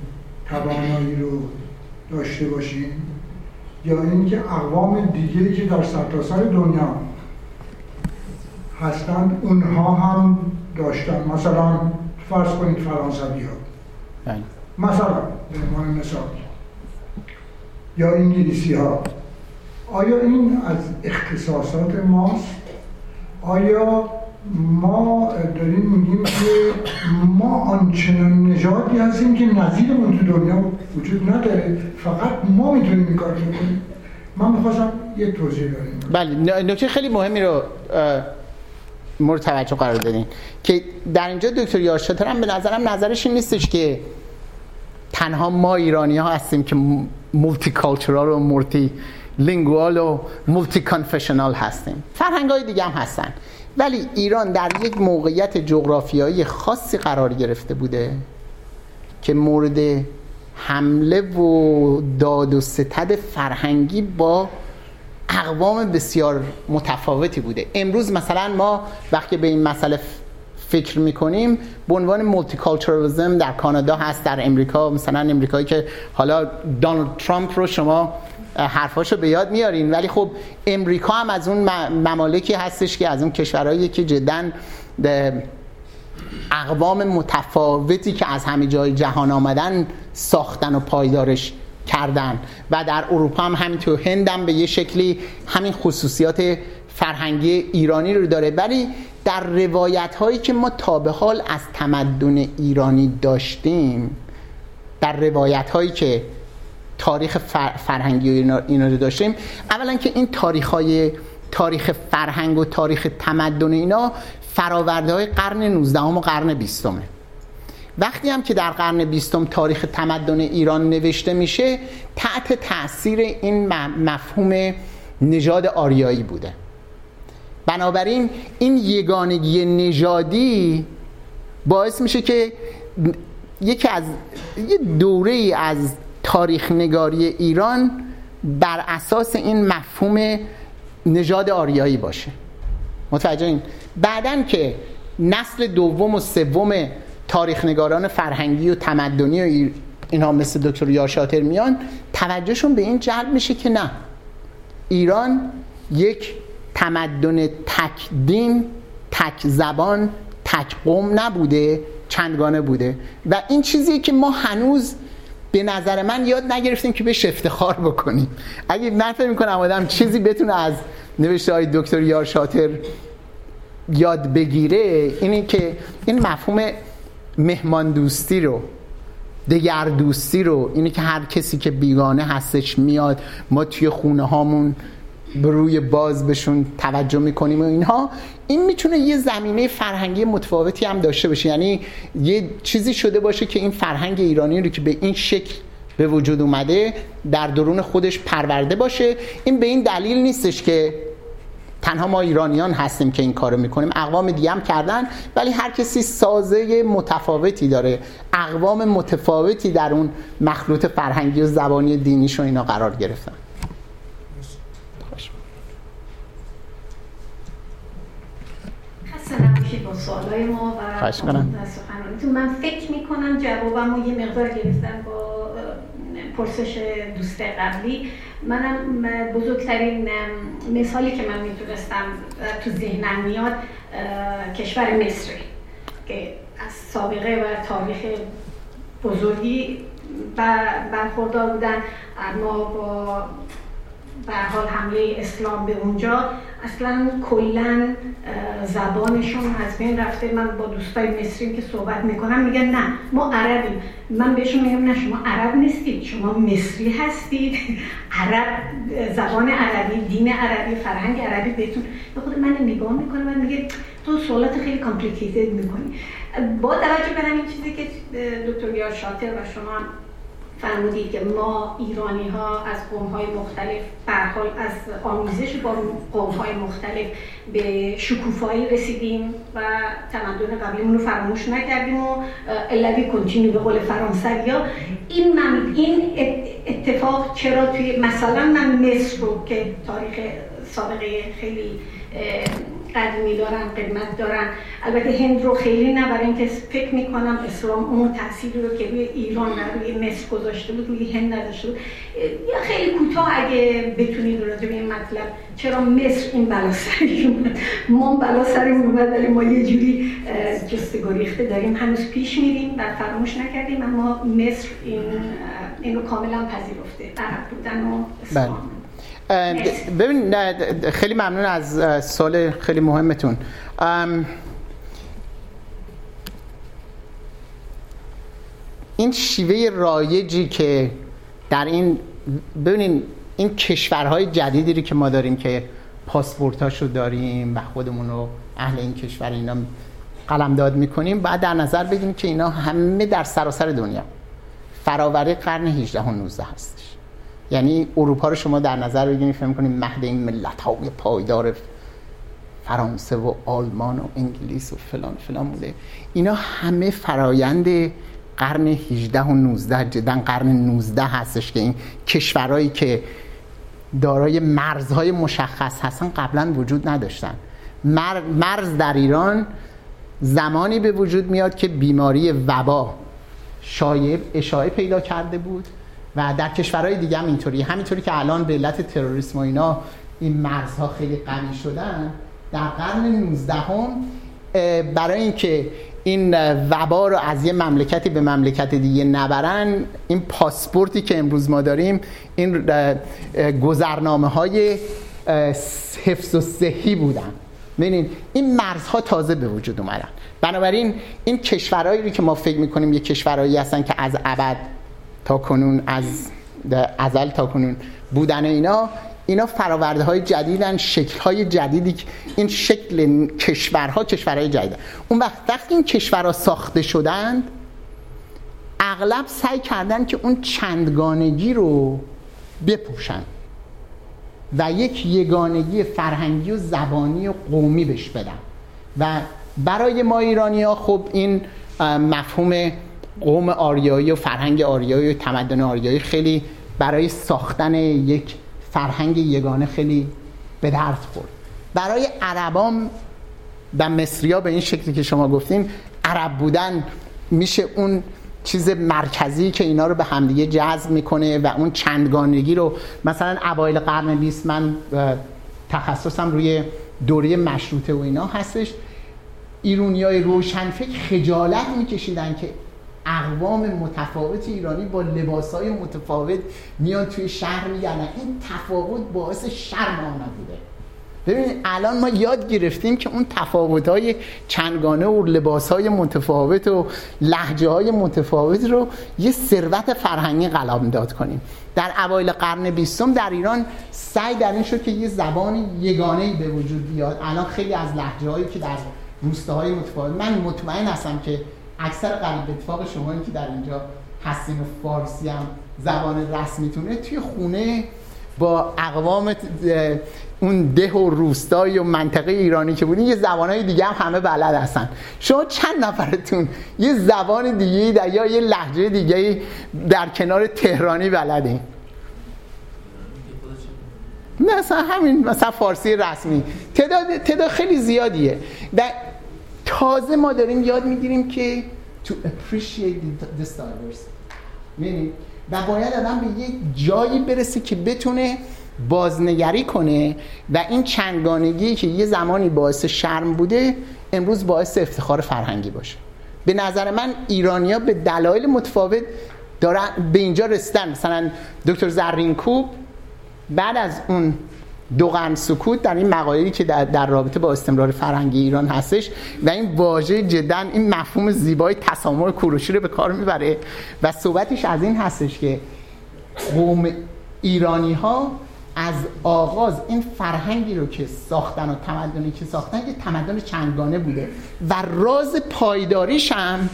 توانایی رو داشته باشیم؟ یا اینکه اقوام دیگه که در سرتاسر دنیا هستند اونها هم داشتن؟ مثلا فرض کنید فرانسوی ها بله. مثلا به عنوان مثال. یا انگلیسی ها آیا این از اختصاصات ماست؟ آیا ما داریم میگیم که ما آنچنان نژادی هستیم که نظیرمون تو دنیا وجود نداره فقط ما می‌تونیم این کار کنیم من می‌خواستم یه توضیح داریم بله نکته خیلی مهمی رو مورد توجه قرار دادین که در اینجا دکتر یارشاتر هم به نظرم نظرش این نیستش که تنها ما ایرانی ها هستیم که multicultural و multilingual و multi-confessional هستیم. فرهنگ های دیگه هم هستن. ولی ایران در یک موقعیت جغرافیایی خاصی قرار گرفته بوده که مورد حمله و داد و ستد فرهنگی با اقوام بسیار متفاوتی بوده. امروز مثلا ما وقتی به این مسئله فکر می‌کنیم به عنوان مولتی در کانادا هست در امریکا مثلا امریکایی که حالا دونالد ترامپ رو شما حرفاشو به یاد میارین. ولی خب امریکا هم از اون ممالکی هستش که از اون کشورهایی که جدا اقوام متفاوتی که از همه جای جهان آمدن ساختن و پایدارش کردن. و در اروپا هم همینطور. هندم به یه شکلی همین خصوصیات فرهنگی ایرانی رو داره. ولی در روایت هایی که ما تا به حال از تمدن ایرانی داشتیم در روایت هایی که تاریخ فرهنگی اینا رو داشتیم اولا که این تاریخ های تاریخ فرهنگ و تاریخ تمدن اینا فراورده های قرن 19 و قرن 20 وقتی هم که در قرن بیستم تاریخ تمدن ایران نوشته میشه تحت تاثیر این مفهوم نژاد آریایی بوده. بنابراین این یگانگی نژادی باعث میشه که یکی از یه دوره از تاریخ نگاری ایران بر اساس این مفهوم نژاد آریایی باشه. متوجه این بعدن که نسل دوم و سوم تاریخ نگاران فرهنگی و تمدنی و اینها مثل دکتر یاشاتر میان توجهشون به این جلب میشه که نه. ایران یک تمدن تک دین تک زبان تک قوم نبوده چندگانه بوده. و این چیزی که ما هنوز به نظر من یاد نگرفتیم که بهش افتخار بکنیم. اگه من فکر می‌کنم آدم چیزی بتونه از نوشته های دکتر یار شاتر یاد بگیره اینی که این مفهوم مهمان دوستی رو دگر دوستی رو اینی که هر کسی که بیگانه هستش میاد ما توی خونه هامون به روی باز بهشون توجه می‌کنیم و اینها. این می‌تونه یه زمینه فرهنگی متفاوتی هم داشته باشه. یعنی یه چیزی شده باشه که این فرهنگ ایرانی رو که به این شکل به وجود اومده در درون خودش پرورده باشه. این به این دلیل نیستش که تنها ما ایرانیان هستیم که این کارو می‌کنیم. اقوام دیگه هم کردن ولی هر کسی سازه متفاوتی داره. اقوام متفاوتی در اون مخلوط فرهنگی و زبانی دینیش و اینا قرار گرفتن. با سوالای ما و سخنرانیتون. من فکر می‌کنم جوابم یه مقدار گرفتن با پرسش دوست قبلی. منم بزرگترین مثالی که من می‌تونستم تو ذهنم میاد کشور مصر که از سابقه و تاریخ بزرگی برخوردار بودن. اما با به حال حمله اسلام به اونجا. اصلا کلا زبانشون از بین رفته. من با دوستای مصری که صحبت می‌کنم میگن نه ما عربیم. من بهشون میگم نه شما عرب نیستید. شما مصری هستید. عرب زبان عربی دین عربی فرهنگ عربی بهتون. به خود من نگاه می‌کنه و میگه تو سوالات خیلی کامپلیکیتد می‌کنی. با توجه به این چیزی که دکتر یار شاطر و شما فرمودید که ما ایرانی ها از قوم های مختلف برحال از آمیزش با قوم های مختلف به شکوفایی رسیدیم و تمدن قبلیمون رو فراموش نکردیم و الوی کنتینو به قول فرانسوی ها این, من این اتفاق چرا توی مثلا من مصر رو که تاریخ سابقه خیلی قدیمی دارن قدمت دارن. البته هند رو خیلی نه برای اینکه فکر می‌کنم اسلام اون تاثیری رو که روی ایران و روی مصر گذاشته بود روی هند نداشته بود. یا خیلی کوتاه اگه بتونید راجع به این مطلب چرا مصر این بلا اومد؟ ما بلا سرمون اومد ولی ما یه جوری جست گریخته داریم. هنوز پیش میریم و فراموش نکردیم اما مصر این این رو کاملا پذیرفته. عرب بودن و اسلام. بله. ببین خیلی ممنون از سال خیلی مهمتون. این شیوه رایجی که در این ببینین این کشورهای جدیدی که ما داریم که پاسپورتاشو داریم و خودمون رو اهل این کشور اینا قلمداد می‌کنیم بعد در نظر بگیریم که اینا همه در سراسر دنیا. فراوری قرن 18 و 19 هستش یعنی اروپا رو شما در نظر بگیرید فهم کنید مهد این ملت های پایدار فرانسه و آلمان و انگلیس و فلان فلان بوده. اینا همه فرایند قرن 18 و 19 جدا قرن 19 هستش که این کشورهایی که دارای مرزهای مشخص هستن قبلا وجود نداشتن. مرز در ایران زمانی به وجود میاد که بیماری وبا شایب اشاعه پیدا کرده بود. و در کشورهای دیگه هم اینطوری. همینطوری که الان به علت تروریسم و اینا این مرزها خیلی قوی شدن در قرن 19 هم برای اینکه این وبا رو از یه مملکتی به مملکت دیگه نبرن این پاسپورتی که امروز ما داریم این گذرنامه های حفظ و صحی بودن. ببینید این مرزها تازه به وجود اومدن. بنابراین این کشورهایی رو که ما فکر می‌کنیم یه کشورهایی هستن که از ابد تا کنون از ازل تا کنون بودن اینا اینا فراورده های جدیدن شکل های جدیدی این شکل کشورها کشورهای جدید اون وقت وقتی این کشورها ساخته شدند اغلب سعی کردن که اون چندگانگی رو بپوشن و یک یگانگی فرهنگی و زبانی و قومی بش بدن. و برای ما ایرانی ها خب این مفهوم قوم آریایی و فرهنگ آریایی و تمدن آریایی خیلی برای ساختن یک فرهنگ یگانه خیلی به درد خورد. برای عربام و مصریا به این شکلی که شما گفتین عرب بودن میشه اون چیز مرکزی که اینا رو به همدیگه جذب می‌کنه و اون چندگانگی رو مثلا اوایل قرن 20 من تخصصم روی دوره مشروطه و اینا هستش. ایرونی های روشنفکر خجالت میکشیدن که اقوام متفاوت ایرانی با لباس های متفاوت میان توی شهر میگردن این تفاوت باعث شرم آنها بوده. ببینید الان ما یاد گرفتیم که اون تفاوت های چندگانه و لباس های متفاوت و لحجه های متفاوت رو یه ثروت فرهنگی داد کنیم. در اوایل قرن بیستم در ایران سعی در این شد که یه زبان یگانه به وجود بیاد. الان خیلی از لحجه هایی که در روستاهای متفاوت من مطمئن هستم که اکثر قریب اتفاق شما که در اینجا هستین و فارسی هم زبان رسمیتونه توی خونه با اقوام اون ده و روستایی و منطقه ایرانی که بودین یه زبانهای دیگه هم همه بلد هستن. شما چند نفرتون یه زبان دیگه در یا یه لحجه دیگه در کنار تهرانی بلدین؟ مثلا همین مثلا فارسی رسمی. تعداد تعداد خیلی زیادیه. در تازه ما داریم یاد می‌گیریم که to appreciate this diversity. یعنی و باید آدم به یه جایی برسه که بتونه بازنگری کنه و این چندگانگی که یه زمانی باعث شرم بوده امروز باعث افتخار فرهنگی باشه. به نظر من ایرانیا به دلایل متفاوت دارن به اینجا رسیدن. مثلا دکتر زرینکوب بعد از اون دو قرن سکوت در این مقایری که در, در رابطه با استمرار فرهنگی ایران هستش و این واژه جدا این مفهوم زیبای تسامح کوروشی رو به کار می‌بره و صحبتش از این هستش که قوم ایرانی ها از آغاز این فرهنگی رو که ساختن و تمدنی که ساختن یه تمدن چندگانه بوده و راز پایداریش هم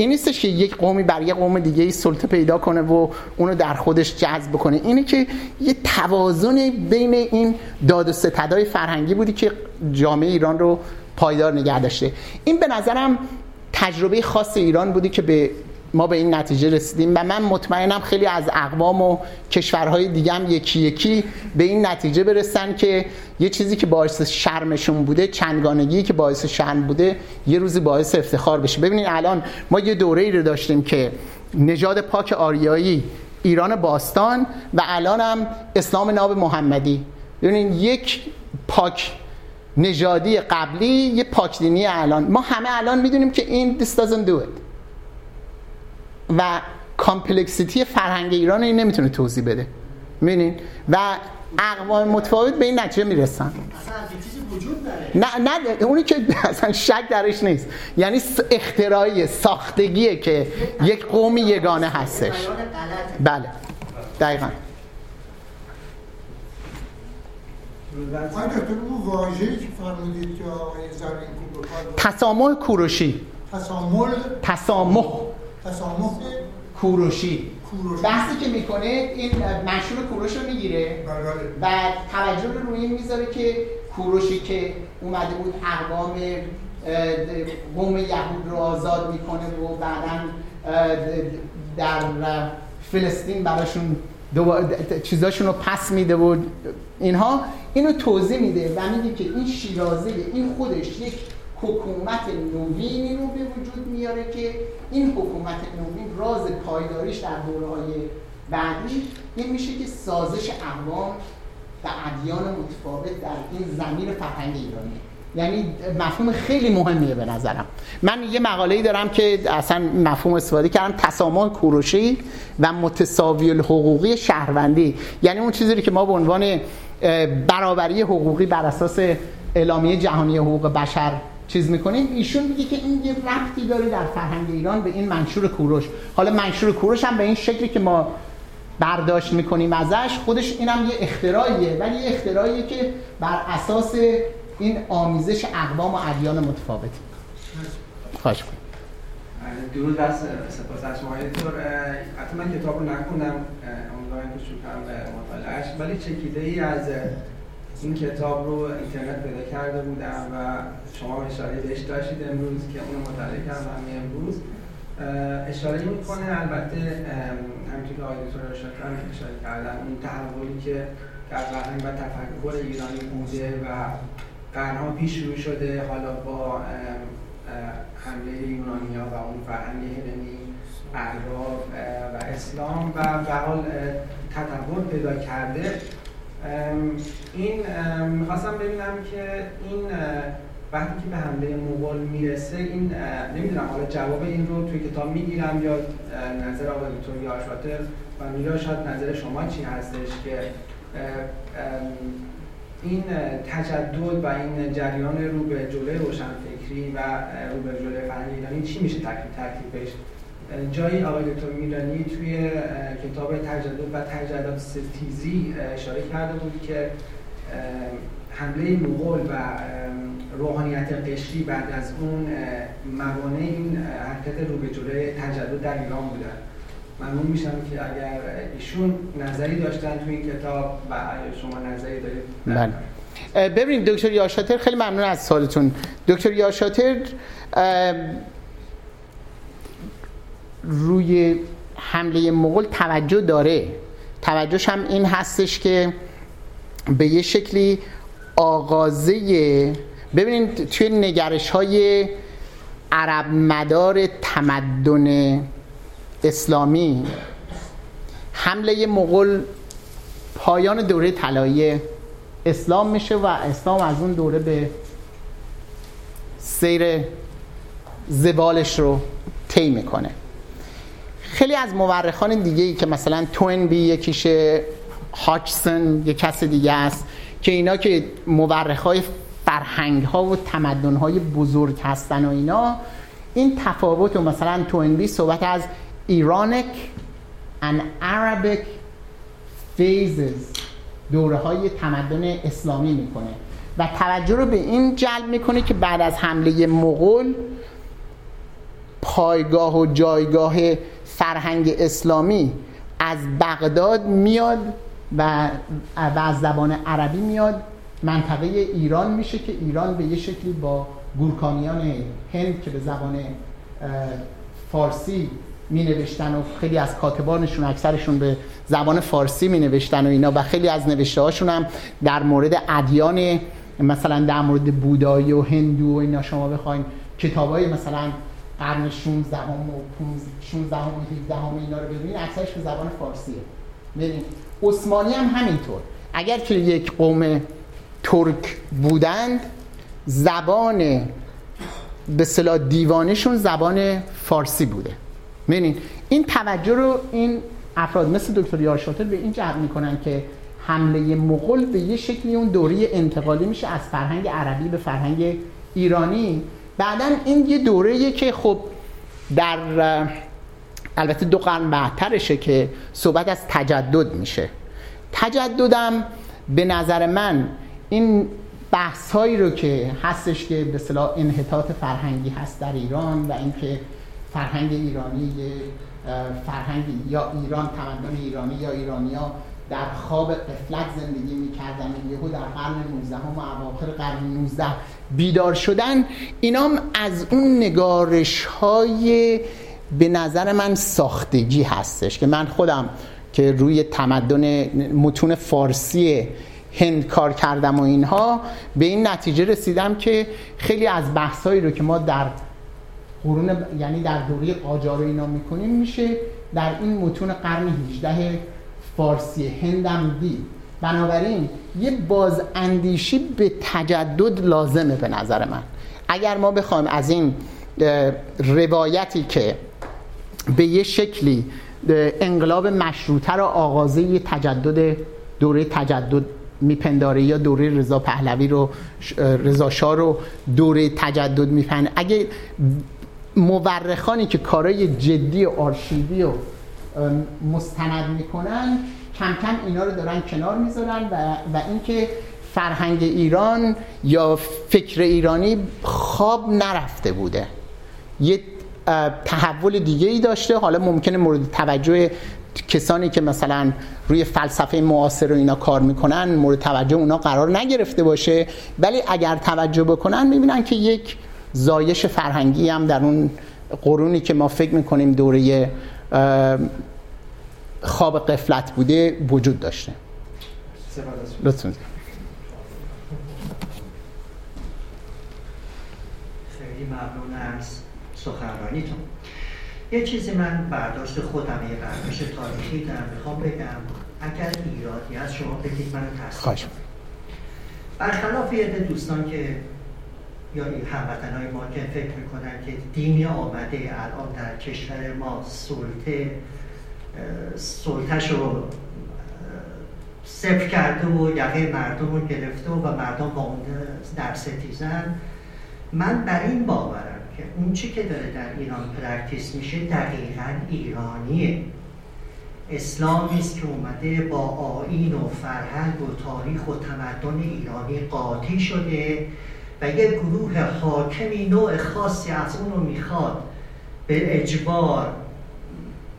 این نیستش که یک قومی بر یک قوم دیگه سلطه پیدا کنه و اونو در خودش جذب کنه. اینه که یه توازن بین این داد و ستدای فرهنگی بودی که جامعه ایران رو پایدار نگه داشته. این به نظرم تجربه خاص ایران بودی که به ما به این نتیجه رسیدیم و من مطمئنم خیلی از اقوام و کشورهای دیگه هم یکی یکی به این نتیجه برسن که یه چیزی که باعث شرمشون بوده چندگانگی که باعث شرم بوده یه روزی باعث افتخار بشه. ببینید الان ما یه دوره ای رو داشتیم که نژاد پاک آریایی ایران باستان و الان هم اسلام ناب محمدی. ببینید یک پاک نژادی قبلی یه پاک دینی الان. ما همه الان می‌دونیم که این this doesn't do it. و complexity فرهنگ ایران این نمی‌تونه توضیح بده. می‌بینین؟ و اقوام متفاوت به این نتیجه می‌رسن. نه نه اونی که اصلا شک درش نیست. یعنی اختراعی ساختگیه که یک قومی یگانه هستش. بله. دقیقا. تسامح کوروشی. تسامح؟ تسامح. تسامح کوروشی. بحثی که می‌کنه این مشهور کوروش رو می‌گیره. بله، بله. و توجه رو روی این می‌ذاره که کوروشی که اومده بود اقوام قوم یهود رو آزاد می‌کنه و بعدا در فلسطین براشون چیزاشون رو پس میده و اینها اینو توضیح میده و میگه که این شیرازه این خودش یک حکومت نوینی رو به وجود میاره که این حکومت نوین راز پایداریش در دوره های بعدی این میشه که سازش اقوام و ادیان متفاوت در این زمین فرهنگ ایرانی. یعنی مفهوم خیلی مهمیه به نظرم. من یه مقاله دارم که اصلا مفهوم استفاده کردم تسامح کوروشی و متساوی الحقوقی شهروندی. یعنی اون چیزی که ما به عنوان برابری حقوقی بر اساس اعلامیه جهانی حقوق بشر چیز می‌کنیم ایشون میگه که این یه رفتی داره در فرهنگ ایران به این منشور کوروش. حالا منشور کوروش هم به این شکلی که ما برداشت می‌کنیم ازش خودش اینم یه اختراعیه ولی یه اختراعیه که بر اساس این آمیزش اقوام و ادیان متفاوت. خواهش کنیم درود از سپاس از شما. اینطور حتی من کتاب رو نخوندم امیدوارم که شروع کنم به مطالعهش ولی چکیده ای از این کتاب رو اینترنت پیدا کرده بودم و شما اشاره بهش داشتید امروز که اون مطالعه کردم امروز. اشاره می‌کنه البته همینطور که آقای دکتر شکرم اشاره کردن اون تحولی که در فرهنگ و تفکر ایرانی بوده و قرنها پیش شروع شده حالا با حمله یونانیا و اون فرهنگ هلنی اعراب و اسلام و به حال تطور پیدا کرده. این می‌خواستم ببینم که این وقتی که به حمله مغول می‌رسه این نمی‌دونم حالا جواب این رو توی کتاب می‌گیرم یا نظر آقای دکتر یاشاتر و میگه شاید نظر شما چی هستش که این تجدد و این جریان رو به جلوی روشنفکری و رو به جلوی فرهنگ ایرانی چی میشه ترکیب ترکیبش جایی آقای دکتر میرانی توی کتاب تجدد و تجدد ستیزی اشاره کرده بود که حمله مغول و روحانیت قشری بعد از اون موانع این حرکت رو به جلوی تجدد در ایران بودن. ممنون میشم که اگر ایشون نظری داشتن توی این کتاب و شما نظری دارید بله. ببینید دکتر یاشاتر خیلی ممنون از سالتون دکتر یاشاتر روی حمله مغول توجه داره. توجهش هم این هستش که به یه شکلی آغازه ببینید توی نگرش های عرب مدار تمدن اسلامی حمله مغول پایان دوره طلایی اسلام میشه و اسلام از اون دوره به سیر زوالش رو طی می‌کنه. خیلی از مورخان دیگه ای که مثلا بی یکیشه هاچسون یک کس دیگه است که اینا که مورخ های فرهنگ ها و تمدن های بزرگ هستن و اینا این تفاوت و مثلا بی صحبت از ایرانک and Arabic phases دوره های تمدن اسلامی می‌کنه. و توجه رو به این جلب می‌کنه که بعد از حمله مغول پایگاه و جایگاه فرهنگ اسلامی از بغداد میاد و, از زبان عربی میاد. منطقه ایران میشه که ایران به یه شکلی با گورکانیان هند که به زبان فارسی می نوشتن و خیلی از کاتبانشون اکثرشون به زبان فارسی می نوشتن و اینا و خیلی از نوشته هاشون هم در مورد ادیان مثلا در مورد بودایی و هندو و اینا شما بخواین کتاب های مثلا قرن 16 هم و 16 هم و 17 هم اینا رو ببینید اکثرش به زبان فارسیه. ببینید عثمانی هم همینطور. اگر که یک قوم ترک بودند زبان به صلاح دیوانشون زبان فارسی بوده. ببینید این توجه رو این افراد مثل دکتر یارشاتر به این جهت می‌کنن که حمله مغول به یه شکلی اون دوره انتقالی میشه از فرهنگ عربی به فرهنگ ایرانی. بعدا این یه دوره که خب در البته دو قرن بعدترشه که صحبت از تجدد میشه. تجددم به نظر من این بحث هایی رو که هستش که به صلاح انحطاط فرهنگی هست در ایران و اینکه فرهنگ ایرانی فرهنگ یا ایران تمدن ایرانی یا ایرانیا در خواب قفلت زندگی می‌کردن. یهو در قرن 19 و اواخر قرن 19 بیدار شدن. اینام از اون نگارش های به نظر من ساختگی هستش که من خودم که روی تمدن متون فارسی هند کار کردم و اینها به این نتیجه رسیدم که خیلی از بحثایی رو که ما در قرون یعنی در دوره قاجار اینا می‌کنیم میشه در این متون قرن 18 فارسی هندم دید. بنابراین یه بازاندیشی به تجدد لازمه به نظر من. اگر ما بخوایم از این روایتی که به یه شکلی انقلاب مشروطه را آغازه تجدد دوره تجدد میپنداره یا دوره رضا پهلوی رو رضا شاه رو دوره تجدد میپند. اگه مورخانی که کارای جدی و آرشیوی و مستند می‌کنن کم کم اینا رو دارن کنار می‌ذارن و, و اینکه فرهنگ ایران یا فکر ایرانی خواب نرفته بوده. یه تحول دیگه ای داشته. حالا ممکنه مورد توجه کسانی که مثلا روی فلسفه معاصر و اینا کار می‌کنن مورد توجه اونا قرار نگرفته باشه. ولی اگر توجه بکنن می‌بینن که یک زایش فرهنگی هم در اون قرونی که ما فکر می‌کنیم دوره خواب قفلت بوده وجود داشته. لطفا. خیلی ممنون از سخنرانیتون. یه چیزی من برداشت خودم یه برداشت تاریخی دارم می‌خوام بگم. اگر ایرادی از شما بگید من تصدیق برخلاف یه دوستان که یا هموطن های ما که فکر می‌کنن که دینی آمده الان در کشور ما سلطه سلطه‌ش رو صفر کرده و یقه مردم رو گرفته و مردم با اون در ستیزن من بر این باورم که اون چی که داره در ایران practice میشه دقیقا ایرانیه. اسلامی است که اومده با آیین و فرهنگ و تاریخ و تمدن ایرانی قاطی شده. و یک گروه حاکمی نوع خاصی از اون رو می‌خواد به اجبار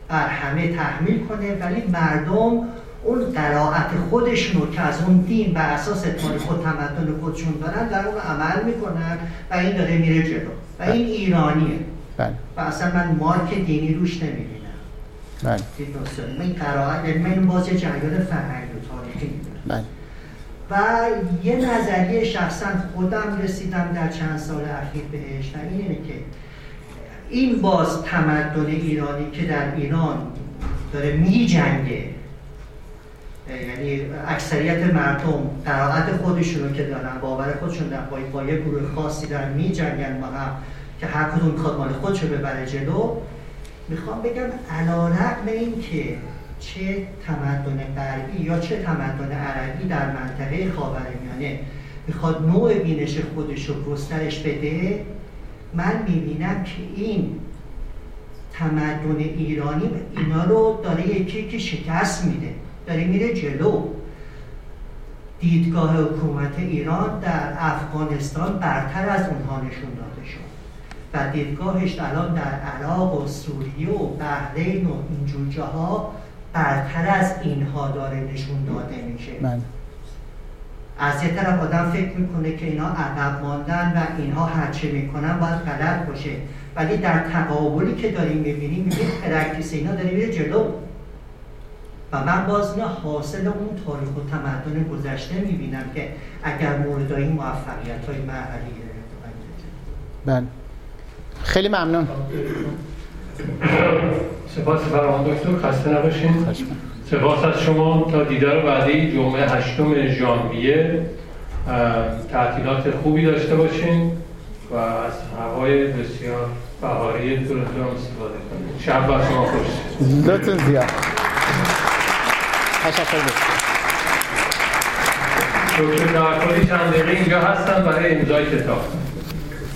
بر همه تحمیل کنه ولی مردم اون قرائت خودشون رو که از اون دین بر اساس تاریخ و تمدن خودشون دارن در اون عمل می‌کنن و این داره میره جلو و این ایرانیه بله. و اصلا من مارک دینی روش نمی‌بینم بله. این قرائت یعنی من باز جریان فرهنگ و تاریخی بله. و یه نظریه شخصا خودم رسیدم در چند سال اخیر بهش و اینه که این باز تمدن ایرانی که در ایران داره می جنگه یعنی اکثریت مردم قرائت خودشون که دارن باور خودشون در با یه گروه خاصی دارن می جنگن با هم که هر کدوم می‌خواد مال خودشو ببره جلو. می‌خوام بگم علا رقم این که چه تمدن غربی یا چه تمدن عربی در منطقه خاورمیانه می‌خواد نوع بینش خودش رو گسترش بده؟ من می‌بینم که این تمدن ایرانی اینا رو داره یکی که شکست میده داره میره جلو. دیدگاه حکومت ایران در افغانستان برتر از اونها نشون داده شد و دیدگاهش الان در عراق و سوریه و بحرین و اینجور جاها برتر از اینها داره نشون داده میشه. من. از یه طرف آدم فکر می‌کنه که اینا عقب مانده‌ن و اینها هرچه می‌کنن باید غلط باشه. ولی در تقابلی که داریم می‌بینیم می‌بینیم practice اینا داره میره جلو. و من باز اینا حاصل اون تاریخ و تمدن گذشته می‌بینم که اگر مورد این موفقیت های مرحله‌ای بله. خیلی ممنون. سپاس فرمان دکتر خسته نباشین. سپاس از شما تا دیدار بعدی جمعه هشتم ژانویه. تعطیلات خوبی داشته باشین و از هوای بسیار بهاری تورنتو استفاده کنید شب بر شما خوش لطفا زیاد. تشکر دکتر نوکلی چند دقیقه اینجا هستن برای امضای کتاب.